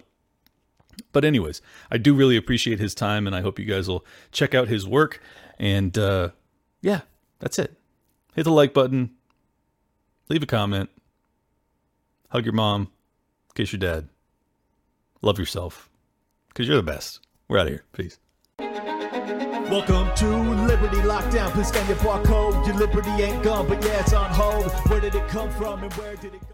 S1: but anyways, I do really appreciate his time, and I hope you guys will check out his work. And uh, yeah, that's it. Hit the like button. Leave a comment. Hug your mom. Kiss your dad. Love yourself. Because you're the best. We're out of here. Peace.
S3: Welcome to Liberty Lockdown. Please scan your barcode. Your liberty ain't gone, but yeah, it's on hold. Where did it come from and where did it go?